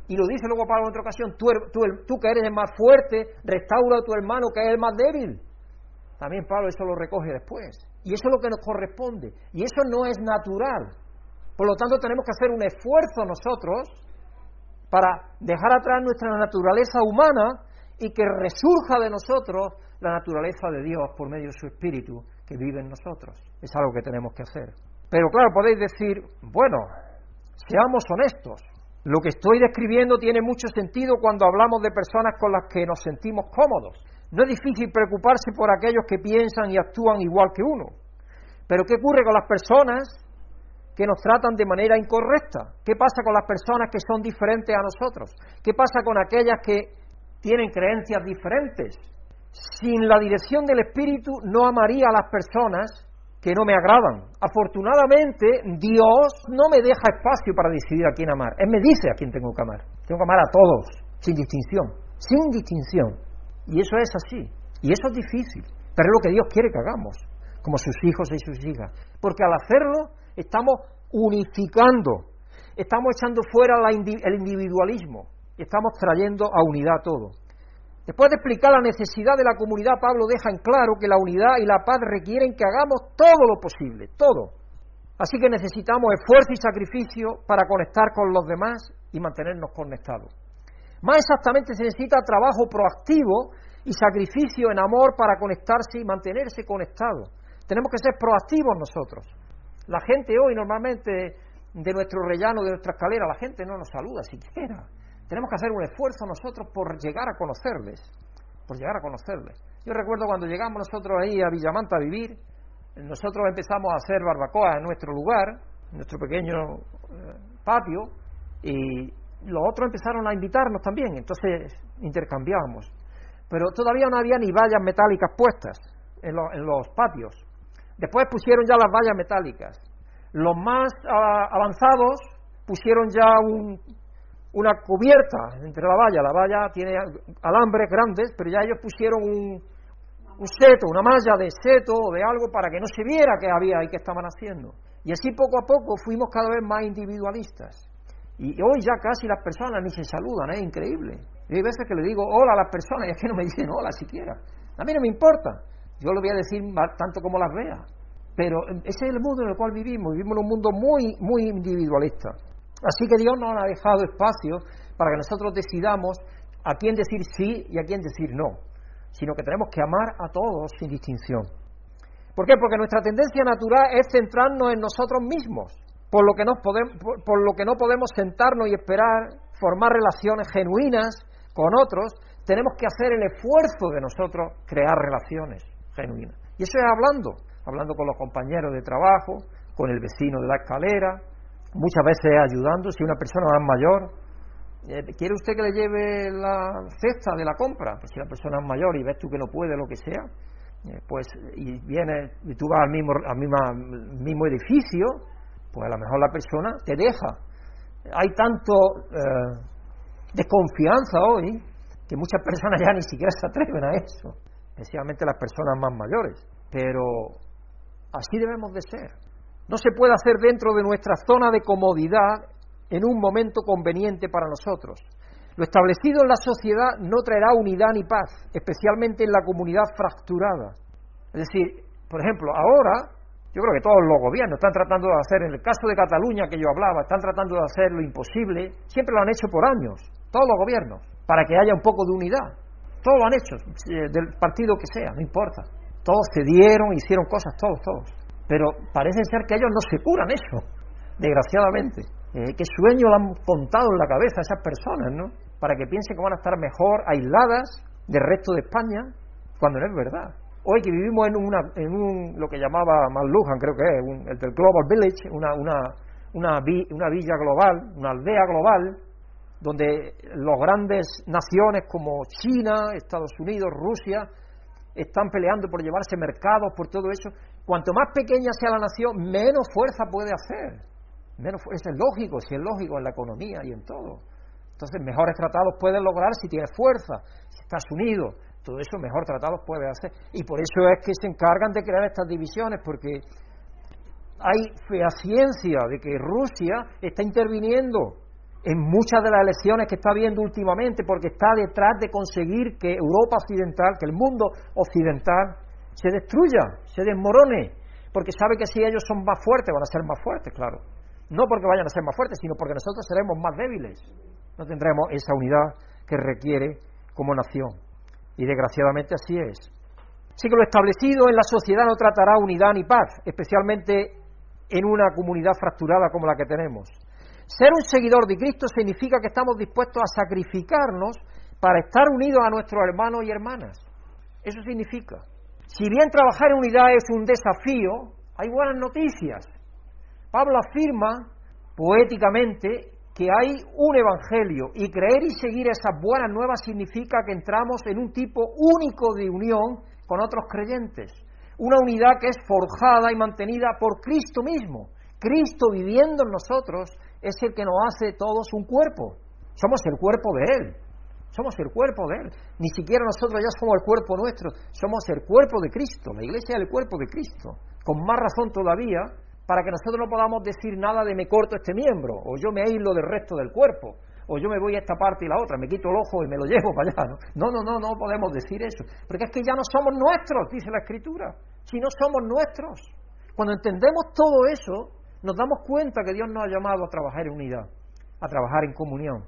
y lo dice luego Pablo en otra ocasión, tú, tú que eres el más fuerte, restaura a tu hermano que es el más débil. También Pablo eso lo recoge después. Y eso es lo que nos corresponde. Y eso no es natural. Por lo tanto, tenemos que hacer un esfuerzo nosotros para dejar atrás nuestra naturaleza humana y que resurja de nosotros la naturaleza de Dios por medio de su Espíritu que vive nosotros. Es algo que tenemos que hacer. Pero claro, podéis decir, bueno, seamos honestos. Lo que estoy describiendo tiene mucho sentido cuando hablamos de personas con las que nos sentimos cómodos. No es difícil preocuparse por aquellos que piensan y actúan igual que uno. Pero ¿qué ocurre con las personas que nos tratan de manera incorrecta? ¿Qué pasa con las personas que son diferentes a nosotros? ¿Qué pasa con aquellas que tienen creencias diferentes? Sin la dirección del Espíritu no amaría a las personas que no me agradan. Afortunadamente, Dios no me deja espacio para decidir a quién amar. Él me dice a quién tengo que amar. Tengo que amar a todos, sin distinción, sin distinción. Y eso es así. Y eso es difícil. Pero es lo que Dios quiere que hagamos, como sus hijos y sus hijas. Porque al hacerlo, estamos unificando, estamos echando fuera el individualismo estamos trayendo a unidad todo. Después de explicar la necesidad de la comunidad, Pablo deja en claro que la unidad y la paz requieren que hagamos todo lo posible, todo. Así que necesitamos esfuerzo y sacrificio para conectar con los demás y mantenernos conectados. Más exactamente se necesita trabajo proactivo y sacrificio en amor para conectarse y mantenerse conectados. Tenemos que ser proactivos nosotros. La gente hoy normalmente de nuestro rellano, de nuestra escalera, la gente no nos saluda siquiera. Tenemos que hacer un esfuerzo nosotros por llegar a conocerles, por llegar a conocerles. Yo recuerdo cuando llegamos nosotros ahí a Villamanta a vivir, nosotros empezamos a hacer barbacoa en nuestro lugar, en nuestro pequeño eh, patio, y los otros empezaron a invitarnos también, entonces intercambiábamos. Pero todavía no había ni vallas metálicas puestas en los patios. Después pusieron ya las vallas metálicas. Los más ah, avanzados pusieron ya una cubierta entre la valla. La valla tiene alambres grandes, pero ya ellos pusieron un, un seto, una malla de seto o de algo para que no se viera qué había y qué estaban haciendo. Y así poco a poco fuimos cada vez más individualistas. Y hoy ya casi las personas ni se saludan, es increíble. Y hay veces que le digo hola a las personas y es que no me dicen hola siquiera. A mí no me importa. Yo le voy a decir tanto como las vea. Pero ese es el mundo en el cual vivimos. Vivimos en un mundo muy, muy individualista. Así que Dios nos ha dejado espacio para que nosotros decidamos a quién decir sí y a quién decir no. Sino que tenemos que amar a todos sin distinción. ¿Por qué? Porque nuestra tendencia natural es centrarnos en nosotros mismos. Por lo que, podemos, por lo que no podemos sentarnos y esperar formar relaciones genuinas con otros, tenemos que hacer el esfuerzo de nosotros crear relaciones genuina. Y eso es hablando, hablando con los compañeros de trabajo, con el vecino de la escalera, muchas veces ayudando, si una persona más mayor, eh, ¿quiere usted que le lleve la cesta de la compra? Pues si la persona es mayor y ves tú que no puede, lo que sea, eh, pues y viene y tú vas al mismo, al mismo edificio, pues a lo mejor la persona te deja. Hay tanto eh, desconfianza hoy que muchas personas ya ni siquiera se atreven a eso especialmente las personas más mayores. Pero así debemos de ser. No se puede hacer dentro de nuestra zona de comodidad en un momento conveniente para nosotros. Lo establecido en la sociedad no traerá unidad ni paz, especialmente en la comunidad fracturada. Es decir, por ejemplo, ahora yo creo que todos los gobiernos están tratando de hacer, en el caso de Cataluña que yo hablaba, están tratando de hacer lo imposible, siempre lo han hecho por años, todos los gobiernos, para que haya un poco de unidad. Todos lo han hecho, eh, del partido que sea, no importa. Todos cedieron, hicieron cosas, todos, todos. Pero parece ser que ellos no se curan eso, desgraciadamente. Eh, ¿Qué sueño le han contado en la cabeza a esas personas, no? Para que piensen que van a estar mejor aisladas del resto de España, cuando no es verdad. Hoy que vivimos en, una, en un, lo que llamaba McLuhan, creo que es, un, el Global Village, una, una, una, una villa global, una aldea global, donde las grandes naciones como China, Estados Unidos, Rusia, están peleando por llevarse mercados, por todo eso. Cuanto más pequeña sea la nación, menos fuerza puede hacer. Menos, es lógico, si es lógico en la economía y en todo. Entonces, mejores tratados pueden lograr si tienes fuerza. Si estás unido, todo eso mejor tratados puede hacer. Y por eso es que se encargan de crear estas divisiones, porque hay ciencia de que Rusia está interviniendo en muchas de las elecciones que está viendo últimamente, porque está detrás de conseguir que Europa occidental, que el mundo occidental se destruya, se desmorone, porque sabe que si ellos son más fuertes, van a ser más fuertes, claro. No porque vayan a ser más fuertes, sino porque nosotros seremos más débiles. No tendremos esa unidad que requiere como nación. Y desgraciadamente así es. Así que lo establecido en la sociedad no tratará unidad ni paz, especialmente en una comunidad fracturada como la que tenemos. Ser un seguidor de Cristo significa que estamos dispuestos a sacrificarnos para estar unidos a nuestros hermanos y hermanas. Eso significa. Si bien trabajar en unidad es un desafío, hay buenas noticias. Pablo afirma poéticamente que hay un evangelio y creer y seguir esas buenas nuevas significa que entramos en un tipo único de unión con otros creyentes. Una unidad que es forjada y mantenida por Cristo mismo. Cristo viviendo en nosotros es el que nos hace todos un cuerpo. Somos el cuerpo de Él. Somos el cuerpo de Él. Ni siquiera nosotros ya somos el cuerpo nuestro, somos el cuerpo de Cristo. La iglesia es el cuerpo de Cristo. Con más razón todavía, para que nosotros no podamos decir nada de me corto este miembro, o yo me aíslo del resto del cuerpo, o yo me voy a esta parte y la otra, me quito el ojo y me lo llevo (laughs) para allá. No, no, no, no, no podemos decir eso. Porque es que ya no somos nuestros, dice la Escritura. Si no somos nuestros. Cuando entendemos todo eso, nos damos cuenta que Dios nos ha llamado a trabajar en unidad, a trabajar en comunión,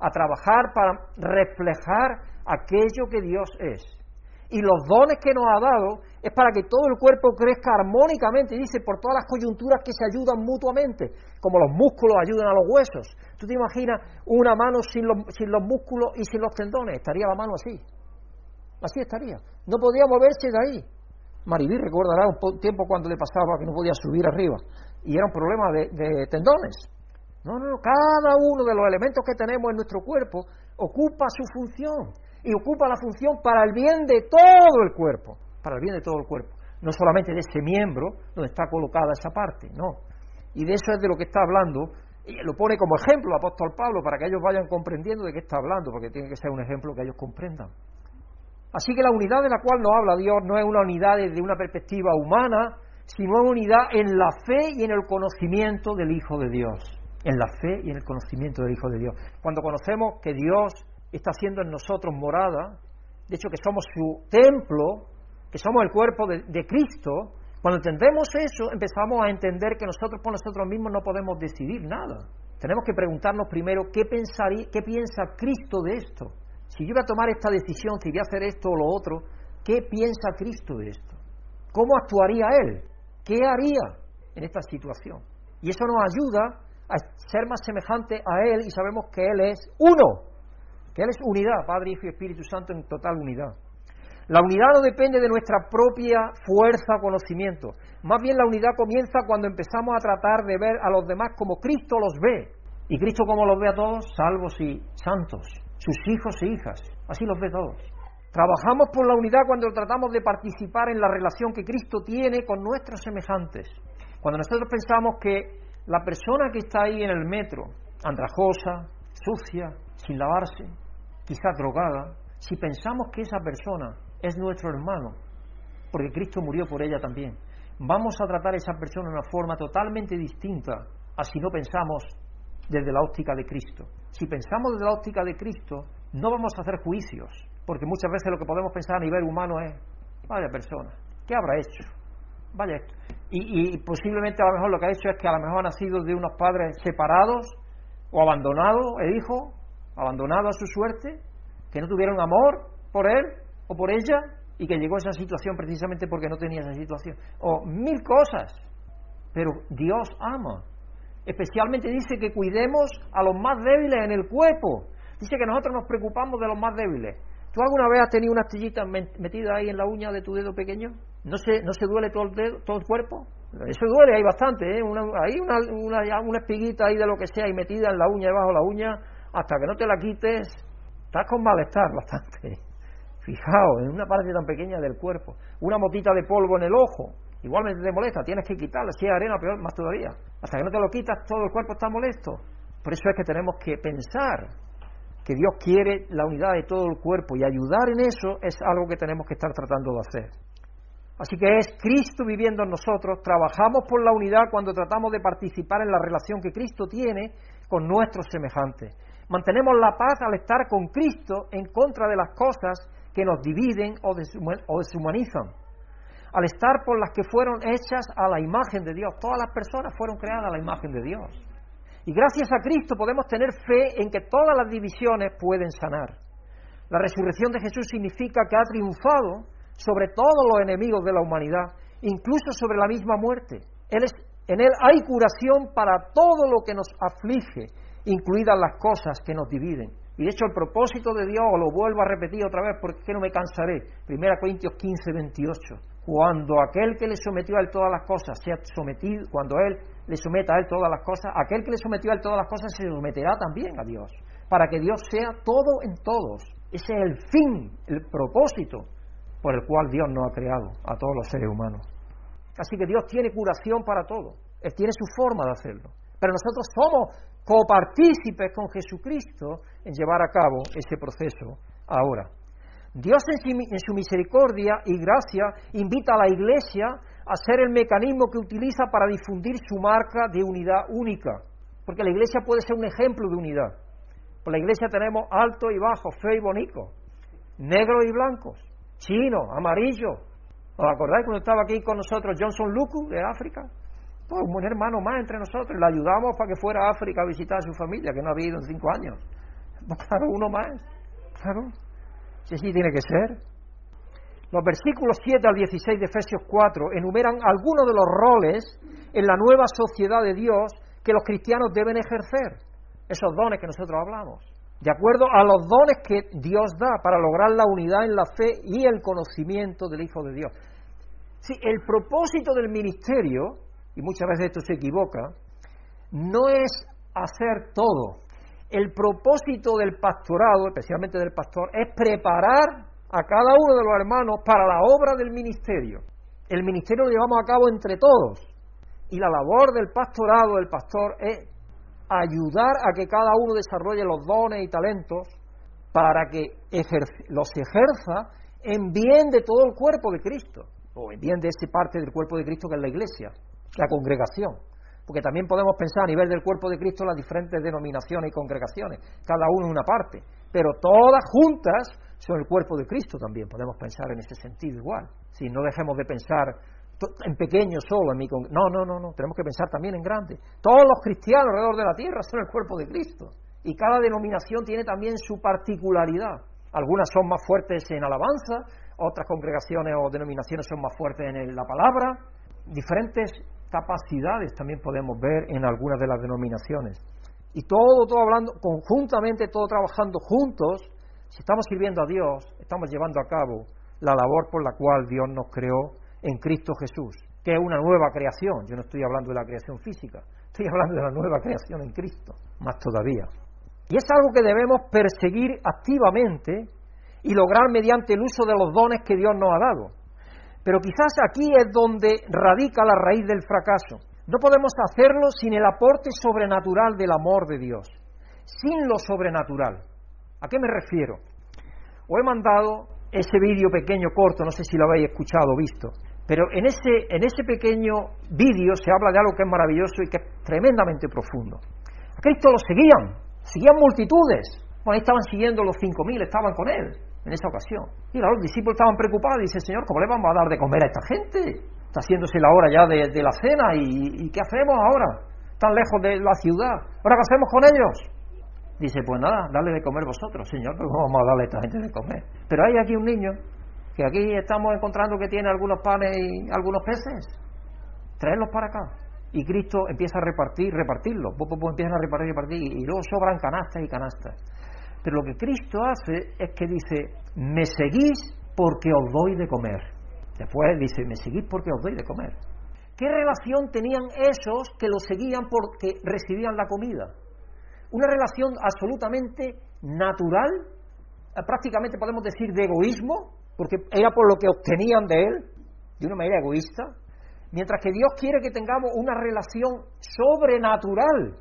a trabajar para reflejar aquello que Dios es. Y los dones que nos ha dado es para que todo el cuerpo crezca armónicamente, dice, por todas las coyunturas que se ayudan mutuamente, como los músculos ayudan a los huesos. ¿Tú te imaginas una mano sin los, sin los músculos y sin los tendones? Estaría la mano así. Así estaría. No podía moverse de ahí. Maribí recordará un tiempo cuando le pasaba que no podía subir arriba y era un problema de, tendones. No, no, no, cada uno de los elementos que tenemos en nuestro cuerpo ocupa su función y ocupa la función para el bien de todo el cuerpo, para el bien de todo el cuerpo, no solamente de ese miembro donde está colocada esa parte, no. Y de eso es de lo que está hablando, y lo pone como ejemplo el apóstol Pablo para que ellos vayan comprendiendo de qué está hablando, porque tiene que ser un ejemplo que ellos comprendan. Así que la unidad de la cual nos habla Dios no es una unidad desde una perspectiva humana, sino en unidad en la fe y en el conocimiento del Hijo de Dios. En la fe y en el conocimiento del Hijo de Dios. Cuando conocemos que Dios está haciendo en nosotros morada, de hecho que somos su templo, que somos el cuerpo de, Cristo, cuando entendemos eso, empezamos a entender que nosotros por nosotros mismos no podemos decidir nada. Tenemos que preguntarnos primero qué, qué piensa Cristo de esto. Si yo voy a tomar esta decisión, si voy a hacer esto o lo otro, ¿qué piensa Cristo de esto? ¿Cómo actuaría Él? ¿Qué haría en esta situación? Y eso nos ayuda a ser más semejante a Él y sabemos que Él es uno, que Él es unidad, Padre, Hijo y Espíritu Santo en total unidad. La unidad no depende de nuestra propia fuerza o conocimiento. Más bien la unidad comienza cuando empezamos a tratar de ver a los demás como Cristo los ve. ¿Y Cristo cómo los ve a todos? Salvos y santos, sus hijos e hijas. Así los ve todos. Trabajamos por la unidad cuando tratamos de participar en la relación que Cristo tiene con nuestros semejantes. Cuando nosotros pensamos que la persona que está ahí en el metro, andrajosa, sucia, sin lavarse, quizás drogada, si pensamos que esa persona es nuestro hermano, porque Cristo murió por ella también, vamos a tratar a esa persona de una forma totalmente distinta a si no pensamos desde la óptica de Cristo. Si pensamos desde la óptica de Cristo, no vamos a hacer juicios, porque muchas veces lo que podemos pensar a nivel humano es, vaya persona, ¿qué habrá hecho? Vaya esto. Y, posiblemente a lo mejor lo que ha hecho es que a lo mejor ha nacido de unos padres separados o abandonado el hijo, abandonado a su suerte, que no tuvieron amor por él o por ella y que llegó a esa situación precisamente porque no tenía esa situación. O mil cosas. Pero Dios ama. Especialmente dice que cuidemos a los más débiles en el cuerpo. Dice que nosotros nos preocupamos de los más débiles. ¿Tú alguna vez has tenido una astillita metida ahí en la uña de tu dedo pequeño? ¿No se, no se duele todo el, dedo, todo el cuerpo? Eso duele, hay bastante, ¿eh? Una, hay una, una, una espiguita ahí de lo que sea y metida en la uña, debajo de la uña, hasta que no te la quites, estás con malestar bastante. (laughs) Fijaos, en una parte tan pequeña del cuerpo. Una motita de polvo en el ojo, igualmente te molesta, tienes que quitarla. Si es arena, peor, más todavía. Hasta que no te lo quitas, todo el cuerpo está molesto. Por eso es que tenemos que pensar que Dios quiere la unidad de todo el cuerpo y ayudar en eso es algo que tenemos que estar tratando de hacer. Así que es Cristo viviendo en nosotros, trabajamos por la unidad cuando tratamos de participar en la relación que Cristo tiene con nuestros semejantes. Mantenemos la paz al estar con Cristo en contra de las cosas que nos dividen o deshumanizan. Al estar por las que fueron hechas a la imagen de Dios. Todas las personas fueron creadas a la imagen de Dios. Y gracias a Cristo podemos tener fe en que todas las divisiones pueden sanar. La resurrección de Jesús significa que ha triunfado sobre todos los enemigos de la humanidad, incluso sobre la misma muerte. En Él hay curación para todo lo que nos aflige, incluidas las cosas que nos dividen. Y de hecho el propósito de Dios, lo vuelvo a repetir otra vez porque no me cansaré, 1 Corintios 15, 28, cuando aquel que le sometió a él todas las cosas sea sometido, cuando él le someta a él todas las cosas, aquel que le sometió a él todas las cosas se someterá también a Dios, para que Dios sea todo en todos. Ese es el fin, el propósito por el cual Dios nos ha creado a todos los seres humanos. Así que Dios tiene curación para todo, Él tiene su forma de hacerlo. Pero nosotros somos copartícipes con Jesucristo en llevar a cabo ese proceso ahora. Dios en su misericordia y gracia invita a la Iglesia a ser el mecanismo que utiliza para difundir su marca de unidad única, porque la Iglesia puede ser un ejemplo de unidad. Por la Iglesia tenemos alto y bajo, feo y bonito, negros y blancos, chino, amarillo. ¿Os acordáis cuando estaba aquí con nosotros Johnson Luku de África? Pues un hermano más entre nosotros, le ayudamos para que fuera a África a visitar a su familia, que no había ido en cinco años. (laughs) Claro, uno más. Claro. Si así tiene que ser. Los versículos 7 al 16 de Efesios 4 enumeran algunos de los roles en la nueva sociedad de Dios que los cristianos deben ejercer. Esos dones que nosotros hablamos de acuerdo a los dones que Dios da para lograr la unidad en la fe y el conocimiento del Hijo de Dios. Sí, el propósito del ministerio, y muchas veces esto se equivoca, no es hacer todo. El propósito del pastorado, especialmente del pastor, es preparar a cada uno de los hermanos para la obra del ministerio. El ministerio lo llevamos a cabo entre todos. Y la labor del pastorado, del pastor, es ayudar a que cada uno desarrolle los dones y talentos para que los ejerza en bien de todo el cuerpo de Cristo, o en bien de esa parte del cuerpo de Cristo que es la iglesia, la congregación. Porque también podemos pensar a nivel del cuerpo de Cristo las diferentes denominaciones y congregaciones, cada uno en una parte, pero todas juntas son el cuerpo de Cristo también, podemos pensar en ese sentido igual. Si no dejemos de pensar en pequeño solo, en mi No, no, no, no, tenemos que pensar también en grande. Todos los cristianos alrededor de la tierra son el cuerpo de Cristo. Y cada denominación tiene también su particularidad. Algunas son más fuertes en alabanza, otras congregaciones o denominaciones son más fuertes en la palabra. Diferentes capacidades también podemos ver en algunas de las denominaciones. Y todo, todo hablando conjuntamente, todo trabajando juntos, si estamos sirviendo a Dios, estamos llevando a cabo la labor por la cual Dios nos creó en Cristo Jesús, que es una nueva creación. Yo no estoy hablando de la creación física, estoy hablando de la nueva creación en Cristo, más todavía. Y es algo que debemos perseguir activamente y lograr mediante el uso de los dones que Dios nos ha dado. Pero quizás aquí es donde radica la raíz del fracaso. No podemos hacerlo sin el aporte sobrenatural del amor de Dios, sin lo sobrenatural. ¿A qué me refiero? Os he mandado ese vídeo pequeño, corto, no sé si lo habéis escuchado o visto, pero en ese, en ese pequeño vídeo se habla de algo que es maravilloso y que es tremendamente profundo. A Cristo lo seguían, seguían multitudes. Bueno, ahí estaban siguiendo los cinco mil, estaban con él en esa ocasión. Y los discípulos estaban preocupados, dice, Señor, ¿cómo le vamos a dar de comer a esta gente? Está haciéndose la hora ya de, la cena y, ¿qué hacemos ahora? Tan lejos de la ciudad. ¿Ahora qué hacemos con ellos? Dice, pues nada, dale de comer vosotros, Señor, pero vamos a darle a esta gente de comer. Pero hay aquí un niño que aquí estamos encontrando que tiene algunos panes y algunos peces. Traerlos para acá. Y Cristo empieza a repartir, repartirlos. Pues, empiezan a repartir, repartir. Y luego sobran canastas y canastas. Pero lo que Cristo hace es que dice, me seguís porque os doy de comer. Después dice, me seguís porque os doy de comer. ¿Qué relación tenían esos que lo seguían porque recibían la comida? Una relación absolutamente natural, eh, prácticamente podemos decir de egoísmo, porque era por lo que obtenían de él, de una manera egoísta, mientras que Dios quiere que tengamos una relación sobrenatural.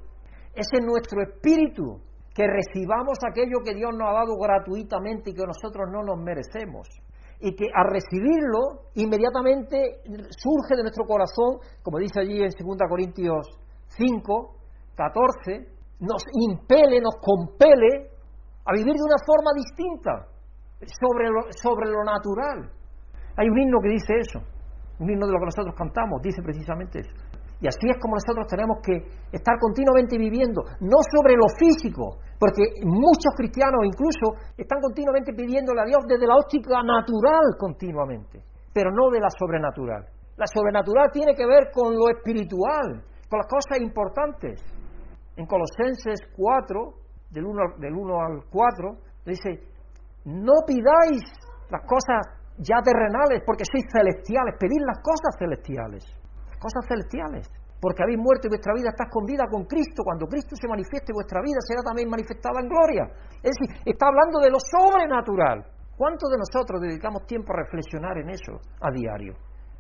Es en nuestro espíritu que recibamos aquello que Dios nos ha dado gratuitamente y que nosotros no nos merecemos. Y que al recibirlo, inmediatamente surge de nuestro corazón, como dice allí en 2 Corintios 5, 14, nos impele, nos compele a vivir de una forma distinta, sobre lo, sobre lo natural. Hay un himno que dice eso, un himno de lo que nosotros cantamos, dice precisamente eso. Y así es como nosotros tenemos que estar continuamente viviendo, no sobre lo físico, porque muchos cristianos incluso están continuamente pidiéndole a Dios desde la óptica natural continuamente, pero no de la sobrenatural. La sobrenatural tiene que ver con lo espiritual, con las cosas importantes. En Colosenses 4, del 1, del 1 al 4, dice, no pidáis las cosas ya terrenales porque sois celestiales, pedid las cosas celestiales, cosas celestiales, porque habéis muerto y vuestra vida está escondida con Cristo, cuando Cristo se manifieste vuestra vida será también manifestada en gloria. Es decir, está hablando de lo sobrenatural. ¿Cuántos de nosotros dedicamos tiempo a reflexionar en eso a diario?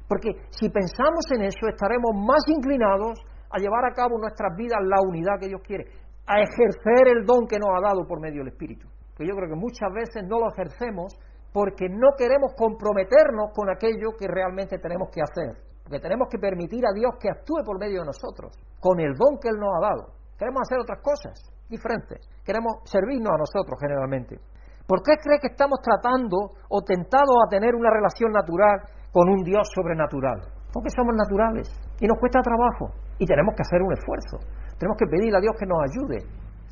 Porque si pensamos en eso estaremos más inclinados a llevar a cabo nuestras vidas la unidad que Dios quiere, a ejercer el don que nos ha dado por medio del Espíritu que yo creo que muchas veces no lo ejercemos porque no queremos comprometernos con aquello que realmente tenemos que hacer, porque tenemos que permitir a Dios que actúe por medio de nosotros, con el don que Él nos ha dado. Queremos hacer otras cosas diferentes, queremos servirnos a nosotros generalmente. ¿Por qué cree que estamos tratando o tentados a tener una relación natural con un Dios sobrenatural? Porque somos naturales y nos cuesta trabajo y tenemos que hacer un esfuerzo. Tenemos que pedirle a Dios que nos ayude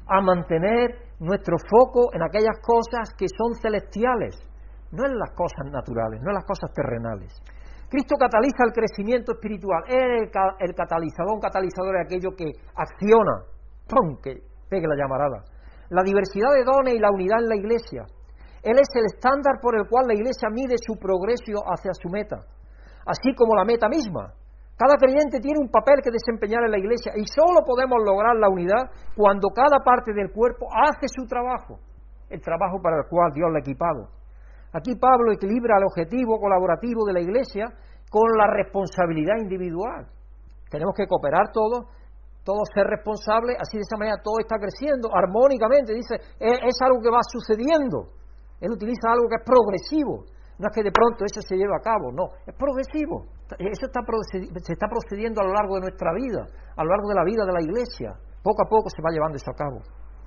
a mantener nuestro foco en aquellas cosas que son celestiales, no en las cosas naturales, no en las cosas terrenales. Cristo cataliza el crecimiento espiritual, es el, catalizador, catalizador es aquello que acciona, ¡pum! que pegue la llamarada. La diversidad de dones y la unidad en la iglesia. Él es el estándar por el cual la iglesia mide su progreso hacia su meta, así como la meta misma. Cada creyente tiene un papel que desempeñar en la iglesia y solo podemos lograr la unidad cuando cada parte del cuerpo hace su trabajo, el trabajo para el cual Dios la ha equipado. Aquí Pablo equilibra el objetivo colaborativo de la iglesia con la responsabilidad individual. Tenemos que cooperar todos, todos ser responsables, así de esa manera todo está creciendo armónicamente. Dice, es, algo que va sucediendo. Él utiliza algo que es progresivo. No es que de pronto eso se lleve a cabo, no, es progresivo. Eso está, se está procediendo a lo largo de nuestra vida, a lo largo de la vida de la iglesia. Poco a poco se va llevando eso a cabo.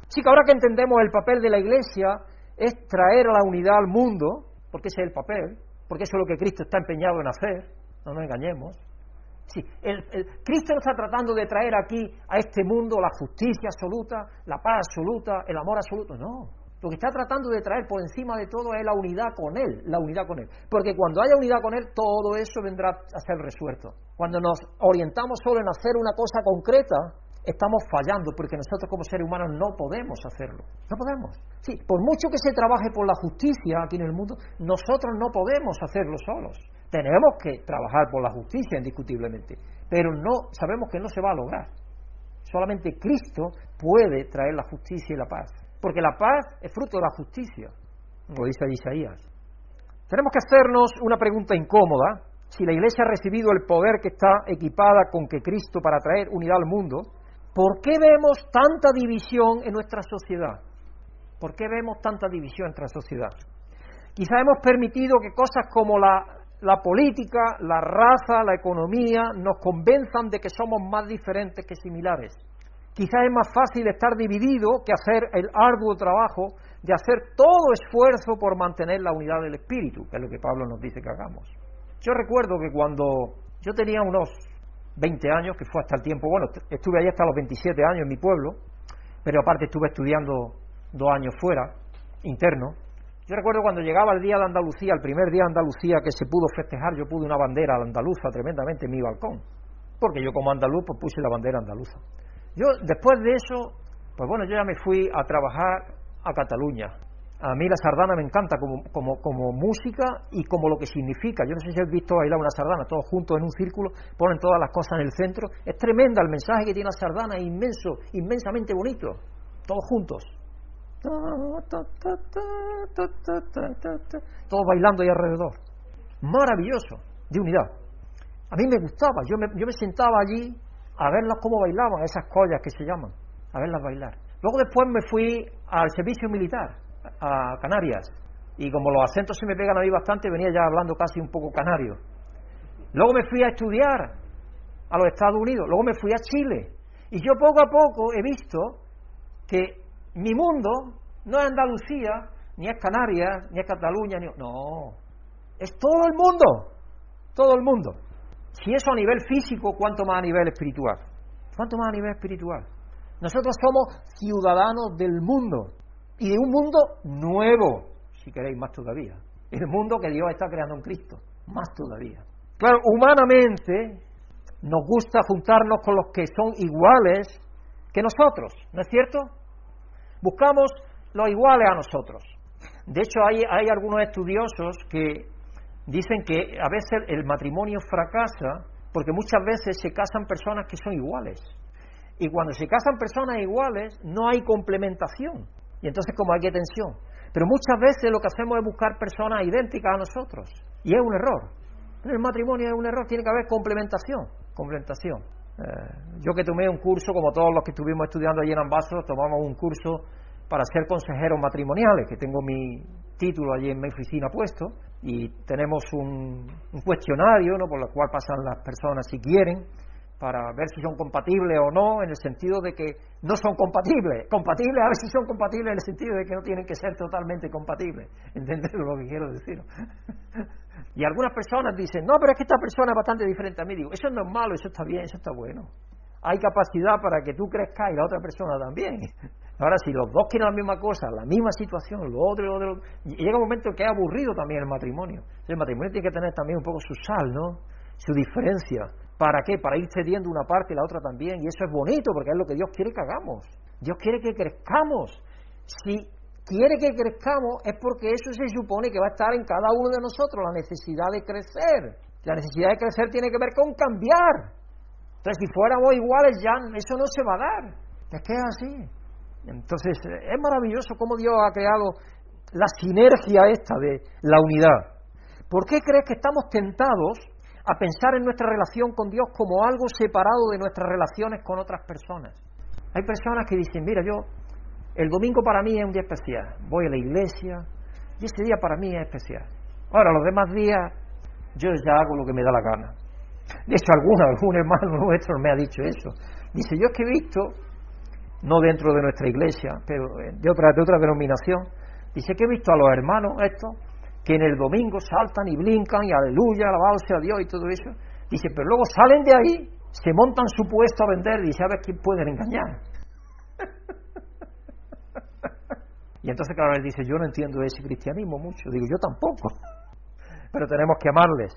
Así que ahora que entendemos el papel de la iglesia es traer a la unidad al mundo, porque ese es el papel, porque eso es lo que Cristo está empeñado en hacer, no nos engañemos. Sí, el, Cristo no está tratando de traer aquí a este mundo la justicia absoluta, la paz absoluta, el amor absoluto, no. Lo que está tratando de traer por encima de todo es la unidad con Él, la unidad con Él. Porque cuando haya unidad con Él, todo eso vendrá a ser resuelto. Cuando nos orientamos solo en hacer una cosa concreta, estamos fallando porque nosotros como seres humanos no podemos hacerlo. No podemos. Sí, por mucho que se trabaje por la justicia aquí en el mundo, nosotros no podemos hacerlo solos. Tenemos que trabajar por la justicia indiscutiblemente, pero no sabemos que no se va a lograr. Solamente Cristo puede traer la justicia y la paz. Porque la paz es fruto de la justicia, como dice Isaías. Tenemos que hacernos una pregunta incómoda. Si la Iglesia ha recibido el poder que está equipada con que Cristo para traer unidad al mundo, ¿por qué vemos tanta división en nuestra sociedad? ¿Por qué vemos tanta división en nuestra sociedad? Quizá hemos permitido que cosas como la, la política, la raza, la economía nos convenzan de que somos más diferentes que similares. Quizás es más fácil estar dividido que hacer el arduo trabajo de hacer todo esfuerzo por mantener la unidad del espíritu, que es lo que Pablo nos dice que hagamos. Yo recuerdo que cuando yo tenía unos 20 años, que fue hasta el tiempo, bueno, estuve ahí hasta los 27 años en mi pueblo, pero aparte estuve estudiando dos años fuera, interno. Yo recuerdo cuando llegaba el día de Andalucía, el primer día de Andalucía que se pudo festejar, yo pude una bandera andaluza tremendamente en mi balcón, porque yo como andaluz pues puse la bandera andaluza. Yo después de eso, pues bueno, yo ya me fui a trabajar a Cataluña, a mí la sardana me encanta como, como, como, música y como lo que significa. Yo no sé si has visto bailar una sardana, todos juntos en un círculo, ponen todas las cosas en el centro. Es tremenda el mensaje que tiene la sardana, inmenso, inmensamente bonito. Todos juntos. Todos bailando ahí alrededor. Maravilloso, de unidad. A mí me gustaba, yo me, yo me sentaba allí a verlas cómo bailaban, esas collas que se llaman, a verlas bailar. Luego después me fui al servicio militar a Canarias y como los acentos se me pegan a mí bastante, venía ya hablando casi un poco canario. Luego me fui a estudiar a los Estados Unidos, luego me fui a Chile y yo poco a poco he visto que mi mundo no es Andalucía, ni es Canarias, ni es Cataluña, ni... no, es todo el mundo, todo el mundo. Si eso a nivel físico, ¿cuánto más a nivel espiritual? ¿Cuánto más a nivel espiritual? Nosotros somos ciudadanos del mundo y de un mundo nuevo, si queréis más todavía. El mundo que Dios está creando en Cristo, más todavía. Claro, humanamente nos gusta juntarnos con los que son iguales que nosotros, ¿no es cierto? Buscamos los iguales a nosotros. De hecho, hay, hay algunos estudiosos que dicen que a veces el matrimonio fracasa porque muchas veces se casan personas que son iguales. Y cuando se casan personas iguales, no hay complementación. Y entonces como hay tensión. Pero muchas veces lo que hacemos es buscar personas idénticas a nosotros. Y es un error. El matrimonio es un error, tiene que haber complementación. Complementación. Eh, yo que tomé un curso, como todos los que estuvimos estudiando allí en Ambaso, tomamos un curso para ser consejeros matrimoniales, que tengo mi título allí en mi oficina puesto, y tenemos un, un cuestionario ¿no? por el cual pasan las personas si quieren, para ver si son compatibles o no, en el sentido de que no son compatibles. Compatibles, a ver si son compatibles en el sentido de que no tienen que ser totalmente compatibles. (laughs) ¿Entendés lo que quiero decir? (laughs) y algunas personas dicen, no, pero es que esta persona es bastante diferente a mí. Digo, eso no es malo, eso está bien, eso está bueno. Hay capacidad para que tú crezcas y la otra persona también. (laughs) Ahora, si los dos quieren la misma cosa, la misma situación, lo otro, lo otro, llega un momento que es aburrido también el matrimonio. El matrimonio tiene que tener también un poco su sal, ¿no? Su diferencia ¿Para qué? Para ir cediendo una parte y la otra también. Y eso es bonito porque es lo que Dios quiere que hagamos. Dios quiere que crezcamos. Si quiere que crezcamos es porque eso se supone que va a estar en cada uno de nosotros, la necesidad de crecer. La necesidad de crecer tiene que ver con cambiar. Entonces, si fuéramos iguales, ya eso no se va a dar. Es que es así. Entonces, es maravilloso cómo Dios ha creado la sinergia esta de la unidad. ¿Por qué crees que estamos tentados a pensar en nuestra relación con Dios como algo separado de nuestras relaciones con otras personas. Hay personas que dicen, mira, yo, el domingo para mí es un día especial, voy a la iglesia y ese día para mí es especial. Ahora, los demás días yo ya hago lo que me da la gana. De hecho, alguno, algún hermano (laughs) nuestro me ha dicho eso. Dice, yo es que he visto, no dentro de nuestra iglesia, pero de otra, de otra denominación, dice que he visto a los hermanos estos que en el domingo saltan y brincan y aleluya, alabado sea Dios y todo eso. Dice, pero luego salen de ahí, se montan su puesto a vender y dice, a ver quién pueden engañar. (laughs) y entonces, claro, él dice, yo no entiendo ese cristianismo mucho. Digo, yo tampoco. (laughs) pero tenemos que amarles.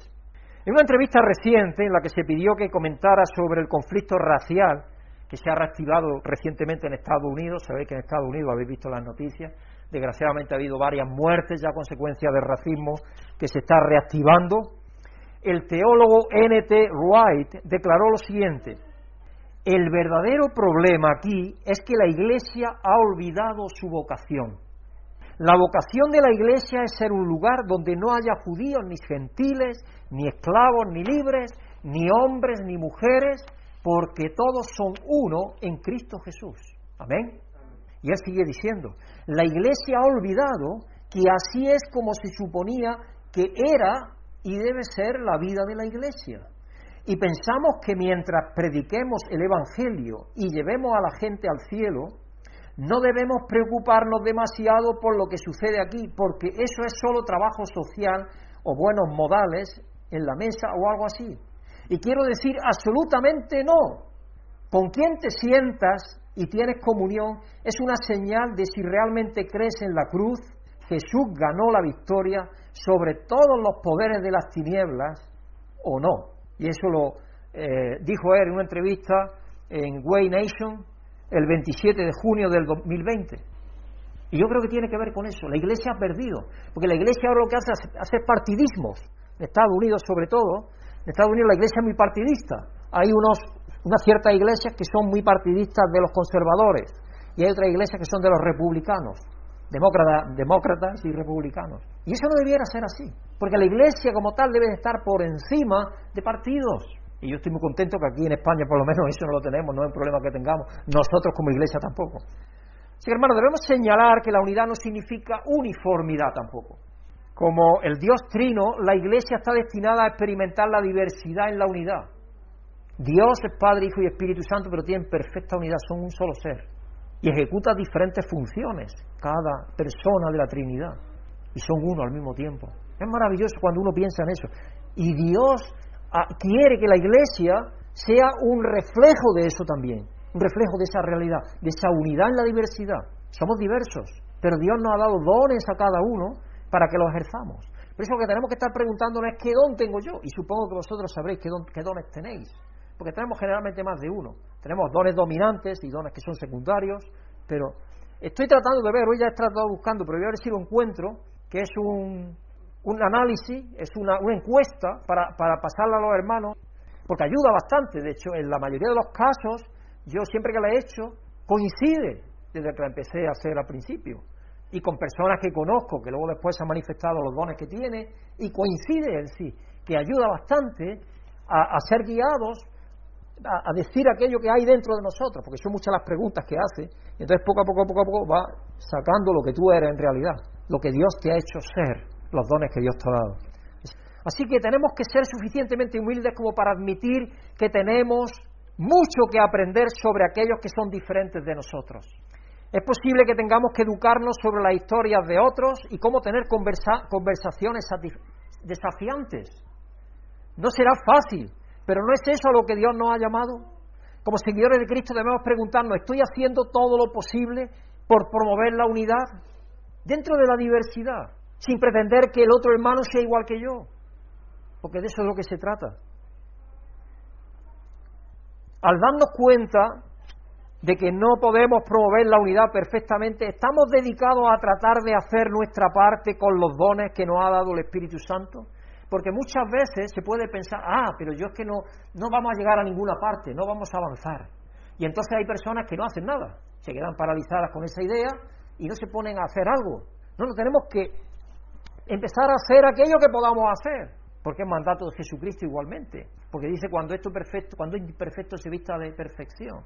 En una entrevista reciente en la que se pidió que comentara sobre el conflicto racial que se ha reactivado recientemente en Estados Unidos, sabéis que en Estados Unidos habéis visto las noticias, Desgraciadamente ha habido varias muertes ya a consecuencia del racismo que se está reactivando. El teólogo N.T. Wright declaró lo siguiente, el verdadero problema aquí es que la Iglesia ha olvidado su vocación. La vocación de la Iglesia es ser un lugar donde no haya judíos ni gentiles, ni esclavos ni libres, ni hombres ni mujeres, porque todos son uno en Cristo Jesús. Amén. Y él sigue diciendo, la Iglesia ha olvidado que así es como se suponía que era y debe ser la vida de la Iglesia. Y pensamos que mientras prediquemos el Evangelio y llevemos a la gente al cielo, no debemos preocuparnos demasiado por lo que sucede aquí, porque eso es solo trabajo social o buenos modales en la mesa o algo así. Y quiero decir absolutamente no. Con quién te sientas y tienes comunión, es una señal de si realmente crees en la cruz, Jesús ganó la victoria sobre todos los poderes de las tinieblas o no. Y eso lo eh, dijo él en una entrevista en Way Nation el 27 de junio del 2020. Y yo creo que tiene que ver con eso. La iglesia ha perdido, porque la iglesia ahora lo que hace es hacer partidismos. En Estados Unidos, sobre todo, en Estados Unidos la iglesia es muy partidista. Hay unos, unas ciertas iglesias que son muy partidistas de los conservadores y hay otras iglesias que son de los republicanos, demócratas, y republicanos. Y eso no debiera ser así, porque la iglesia como tal debe estar por encima de partidos. Y yo estoy muy contento que aquí en España por lo menos eso no lo tenemos, no es un problema que tengamos, nosotros como iglesia tampoco. Sí, hermanos, debemos señalar que la unidad no significa uniformidad tampoco. Como el Dios trino, la Iglesia está destinada a experimentar la diversidad en la unidad. Dios es Padre, Hijo y Espíritu Santo, pero tienen perfecta unidad, son un solo ser. Y ejecuta diferentes funciones, cada persona de la Trinidad. Y son uno al mismo tiempo. Es maravilloso cuando uno piensa en eso. Y Dios ah, quiere que la Iglesia sea un reflejo de eso también un reflejo de esa realidad, de esa unidad en la diversidad. Somos diversos, pero Dios nos ha dado dones a cada uno para que los ejerzamos. Por eso lo que tenemos que estar preguntándonos es qué don tengo yo, y supongo que vosotros sabréis qué, qué dones tenéis, porque tenemos generalmente más de uno. Tenemos dones dominantes y dones que son secundarios, pero estoy tratando de ver, hoy ya he tratado buscando, pero voy a ver si lo encuentro, que es un, un análisis, es una, una encuesta para, para pasarla a los hermanos, porque ayuda bastante, de hecho, en la mayoría de los casos yo siempre que la he hecho, coincide desde que la empecé a hacer al principio. Y con personas que conozco, que luego después se han manifestado los dones que tiene, y coincide en sí, que ayuda bastante a, ser guiados, a, decir aquello que hay dentro de nosotros, porque son muchas las preguntas que hace, y entonces poco a poco, poco a poco va sacando lo que tú eres en realidad, lo que Dios te ha hecho ser, los dones que Dios te ha dado. Así que tenemos que ser suficientemente humildes como para admitir que tenemos mucho que aprender sobre aquellos que son diferentes de nosotros. Es posible que tengamos que educarnos sobre las historias de otros y cómo tener conversaciones desafiantes. No será fácil, pero ¿no es eso a lo que Dios nos ha llamado? Como seguidores de Cristo debemos preguntarnos, ¿estoy haciendo todo lo posible por promover la unidad dentro de la diversidad, sin pretender que el otro hermano sea igual que yo? Porque de eso es lo que se trata al darnos cuenta de que no podemos promover la unidad perfectamente, estamos dedicados a tratar de hacer nuestra parte con los dones que nos ha dado el Espíritu Santo. Porque muchas veces se puede pensar, ah, pero yo es que no, no vamos a llegar a ninguna parte, no vamos a avanzar. Y entonces hay personas que no hacen nada, se quedan paralizadas con esa idea y no se ponen a hacer algo. No, no tenemos que empezar a hacer aquello que podamos hacer porque es mandato de Jesucristo igualmente, porque dice cuando esto perfecto, cuando imperfecto se vista de perfección.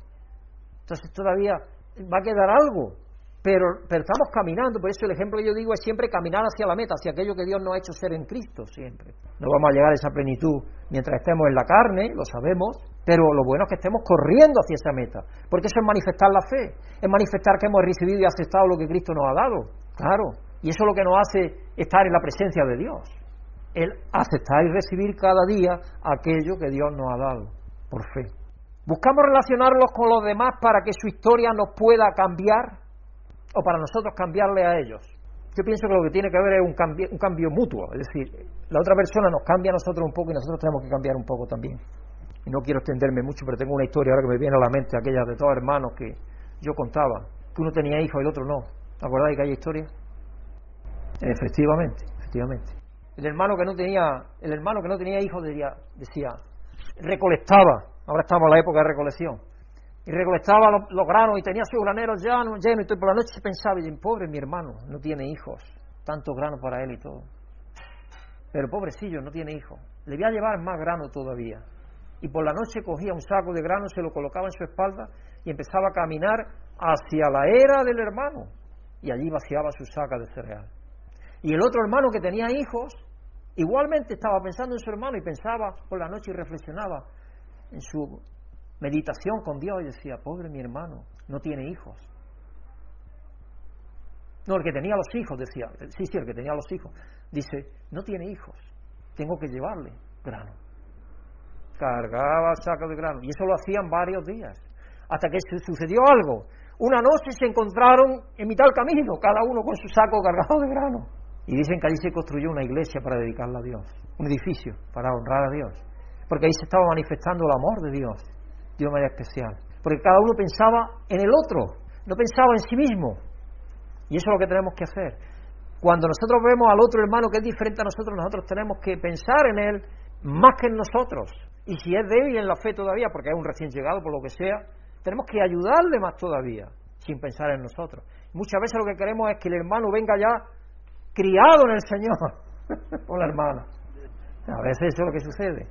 Entonces todavía va a quedar algo, pero, pero estamos caminando, por eso el ejemplo que yo digo es siempre caminar hacia la meta, hacia aquello que Dios nos ha hecho ser en Cristo siempre. No vamos a llegar a esa plenitud mientras estemos en la carne, lo sabemos, pero lo bueno es que estemos corriendo hacia esa meta, porque eso es manifestar la fe, es manifestar que hemos recibido y aceptado lo que Cristo nos ha dado, claro, y eso es lo que nos hace estar en la presencia de Dios el aceptar y recibir cada día aquello que Dios nos ha dado por fe. ¿Buscamos relacionarlos con los demás para que su historia nos pueda cambiar o para nosotros cambiarle a ellos? Yo pienso que lo que tiene que haber es un cambio, un cambio mutuo, es decir, la otra persona nos cambia a nosotros un poco y nosotros tenemos que cambiar un poco también. Y no quiero extenderme mucho, pero tengo una historia ahora que me viene a la mente, aquella de todos hermanos que yo contaba, que uno tenía hijos y el otro no. ¿Acordáis que hay historia? Efectivamente, efectivamente. El hermano que no tenía, el hermano que no tenía hijos decía, decía, recolectaba, ahora estamos en la época de recolección, y recolectaba los, granos y tenía sus graneros llenos, llenos, y por la noche pensaba, y pobre mi hermano, no tiene hijos, tanto grano para él y todo. Pero pobrecillo, no tiene hijos. Le voy a llevar más grano todavía. Y por la noche cogía un saco de grano, se lo colocaba en su espalda y empezaba a caminar hacia la era del hermano. Y allí vaciaba su saca de cereal. Y el otro hermano que tenía hijos, igualmente estaba pensando en su hermano y pensaba por la noche y reflexionaba en su meditación con Dios y decía, pobre mi hermano, no tiene hijos. No, el que tenía los hijos, decía, sí, sí, el que tenía los hijos, dice, no tiene hijos, tengo que llevarle grano. Cargaba saco de grano, y eso lo hacían varios días, hasta que sucedió algo. Una noche se encontraron en mitad del camino, cada uno con su saco cargado de grano. Y dicen que allí se construyó una iglesia para dedicarla a Dios, un edificio para honrar a Dios. Porque ahí se estaba manifestando el amor de Dios de una manera especial. Porque cada uno pensaba en el otro, no pensaba en sí mismo. Y eso es lo que tenemos que hacer. Cuando nosotros vemos al otro hermano que es diferente a nosotros, nosotros tenemos que pensar en él más que en nosotros. Y si es débil en la fe todavía, porque es un recién llegado, por lo que sea, tenemos que ayudarle más todavía, sin pensar en nosotros. Muchas veces lo que queremos es que el hermano venga ya criado en el Señor, (laughs) o la hermana. A veces eso es lo que sucede.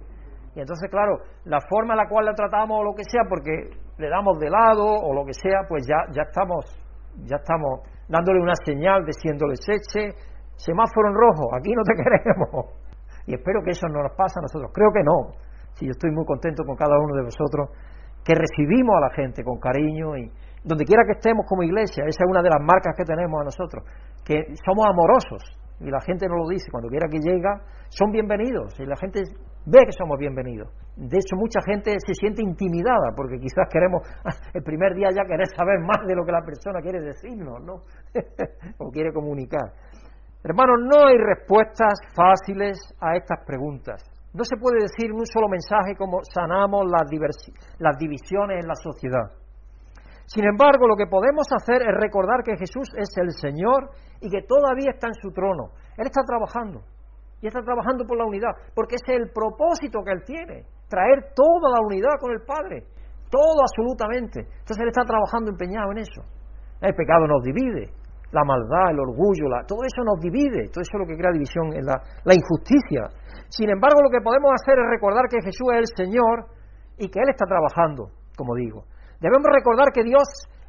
Y entonces, claro, la forma en la cual la tratamos o lo que sea, porque le damos de lado o lo que sea, pues ya, ya estamos, ya estamos dándole una señal, diciéndole eche, semáforo en rojo, aquí no te (laughs) queremos. Y espero que eso no nos pase a nosotros. Creo que no. Si yo estoy muy contento con cada uno de vosotros, que recibimos a la gente con cariño y donde quiera que estemos como iglesia, esa es una de las marcas que tenemos a nosotros, que somos amorosos y la gente nos lo dice, cuando quiera que llega, son bienvenidos y la gente ve que somos bienvenidos. De hecho, mucha gente se siente intimidada porque quizás queremos (laughs) el primer día ya querer saber más de lo que la persona quiere decirnos, ¿no? (laughs) o quiere comunicar. Hermanos, no hay respuestas fáciles a estas preguntas. No se puede decir en un solo mensaje cómo sanamos las, las divisiones en la sociedad. Sin embargo, lo que podemos hacer es recordar que Jesús es el Señor y que todavía está en su trono. Él está trabajando y está trabajando por la unidad, porque ese es el propósito que Él tiene, traer toda la unidad con el Padre, todo absolutamente. Entonces Él está trabajando empeñado en eso. El pecado nos divide, la maldad, el orgullo, todo eso nos divide, todo eso es lo que crea división, en la, la injusticia. Sin embargo, lo que podemos hacer es recordar que Jesús es el Señor y que Él está trabajando, como digo. Debemos recordar que Dios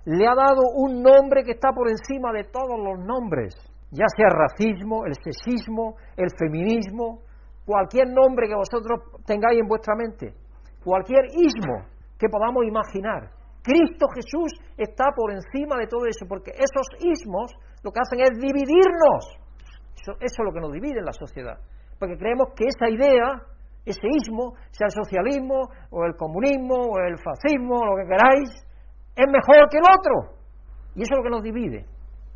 le ha dado un nombre que está por encima de todos los nombres ya sea racismo, el sexismo, el feminismo, cualquier nombre que vosotros tengáis en vuestra mente, cualquier ismo que podamos imaginar. Cristo Jesús está por encima de todo eso, porque esos ismos lo que hacen es dividirnos. Eso, es lo que nos divide en la sociedad. Porque creemos que esa idea, ese ismo, sea el socialismo, o el comunismo, o el fascismo, lo que queráis, es mejor que el otro. Y eso es lo que nos divide.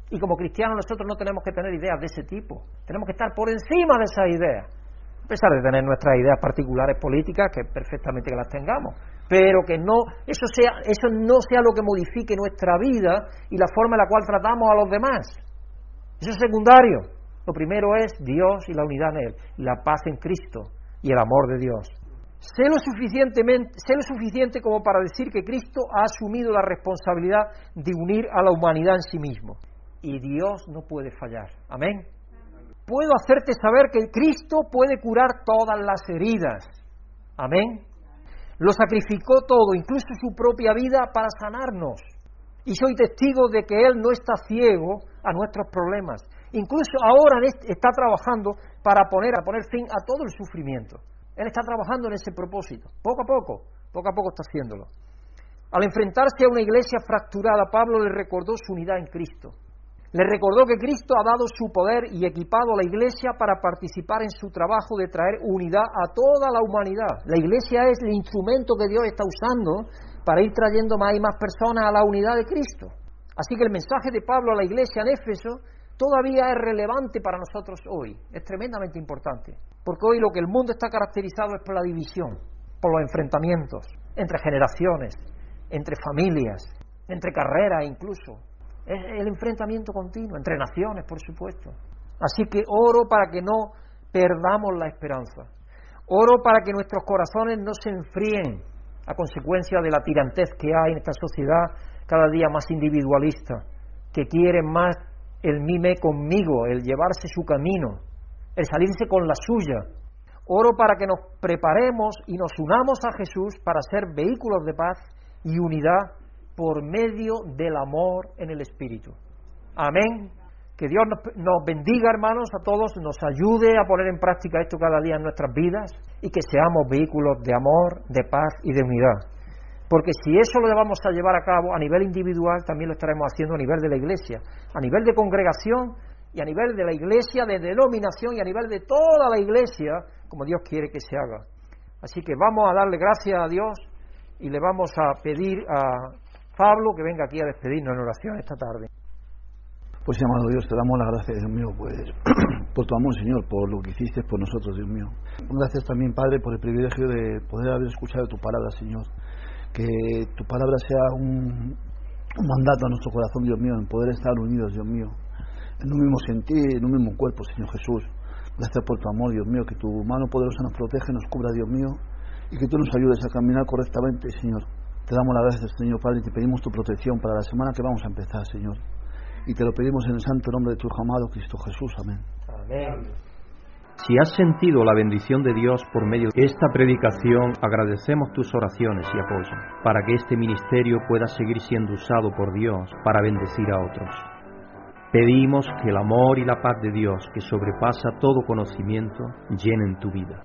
Y como cristianos nosotros no tenemos que tener ideas de ese tipo. Tenemos que estar por encima de esas ideas. A pesar de tener nuestras ideas particulares políticas, que perfectamente que las tengamos. Pero que no, eso, sea, eso no sea lo que modifique nuestra vida y la forma en la cual tratamos a los demás. Eso es secundario. Lo primero es Dios y la unidad en Él, y la paz en Cristo y el amor de Dios. Sé lo, suficientemente, sé lo suficiente como para decir que Cristo ha asumido la responsabilidad de unir a la humanidad en sí mismo y Dios no puede fallar. Amén. Puedo hacerte saber que Cristo puede curar todas las heridas. Amén. Lo sacrificó todo, incluso su propia vida, para sanarnos. Y soy testigo de que Él no está ciego a nuestros problemas. Incluso ahora está trabajando para poner, a poner fin a todo el sufrimiento. Él está trabajando en ese propósito. Poco a poco, poco a poco está haciéndolo. Al enfrentarse a una iglesia fracturada, Pablo le recordó su unidad en Cristo. Le recordó que Cristo ha dado su poder y equipado a la Iglesia para participar en su trabajo de traer unidad a toda la humanidad. La Iglesia es el instrumento que Dios está usando para ir trayendo más y más personas a la unidad de Cristo. Así que el mensaje de Pablo a la Iglesia en Éfeso todavía es relevante para nosotros hoy, es tremendamente importante, porque hoy lo que el mundo está caracterizado es por la división, por los enfrentamientos entre generaciones, entre familias, entre carreras incluso, es el enfrentamiento continuo, entre naciones, por supuesto. Así que oro para que no perdamos la esperanza. Oro para que nuestros corazones no se enfríen a consecuencia de la tirantez que hay en esta sociedad cada día más individualista, que quiere más el mime conmigo, el llevarse su camino, el salirse con la suya. Oro para que nos preparemos y nos unamos a Jesús para ser vehículos de paz y unidad por medio del amor en el Espíritu. Amén. Que Dios nos, bendiga, hermanos, a todos, nos ayude a poner en práctica esto cada día en nuestras vidas y que seamos vehículos de amor, de paz y de unidad. Porque si eso lo vamos a llevar a cabo a nivel individual, también lo estaremos haciendo a nivel de la iglesia, a nivel de congregación y a nivel de la iglesia, de denominación y a nivel de toda la iglesia, como Dios quiere que se haga. Así que vamos a darle gracias a Dios y le vamos a pedir a Pablo que venga aquí a despedirnos en oración esta tarde. Pues amado Dios, te damos la gracia, Dios mío, pues (clears throat) por tu amor, Señor, por lo que hiciste por nosotros, Dios mío. Gracias también, Padre, por el privilegio de poder haber escuchado tu palabra, Señor. Que tu palabra sea un, mandato a nuestro corazón, Dios mío, en poder estar unidos, Dios mío, en un mismo sentir, en un mismo cuerpo, Señor Jesús. Gracias por tu amor, Dios mío, que tu mano poderosa nos protege, nos cubra, Dios mío, y que tú nos ayudes a caminar correctamente, Señor. Te damos las gracias, Señor Padre, y te pedimos tu protección para la semana que vamos a empezar, Señor y te lo pedimos en el santo nombre de tu amado Cristo Jesús. Amén. Amén. Si has sentido la bendición de Dios por medio de esta predicación, agradecemos tus oraciones y apoyo para que este ministerio pueda seguir siendo usado por Dios para bendecir a otros. Pedimos que el amor y la paz de Dios, que sobrepasa todo conocimiento, llenen tu vida.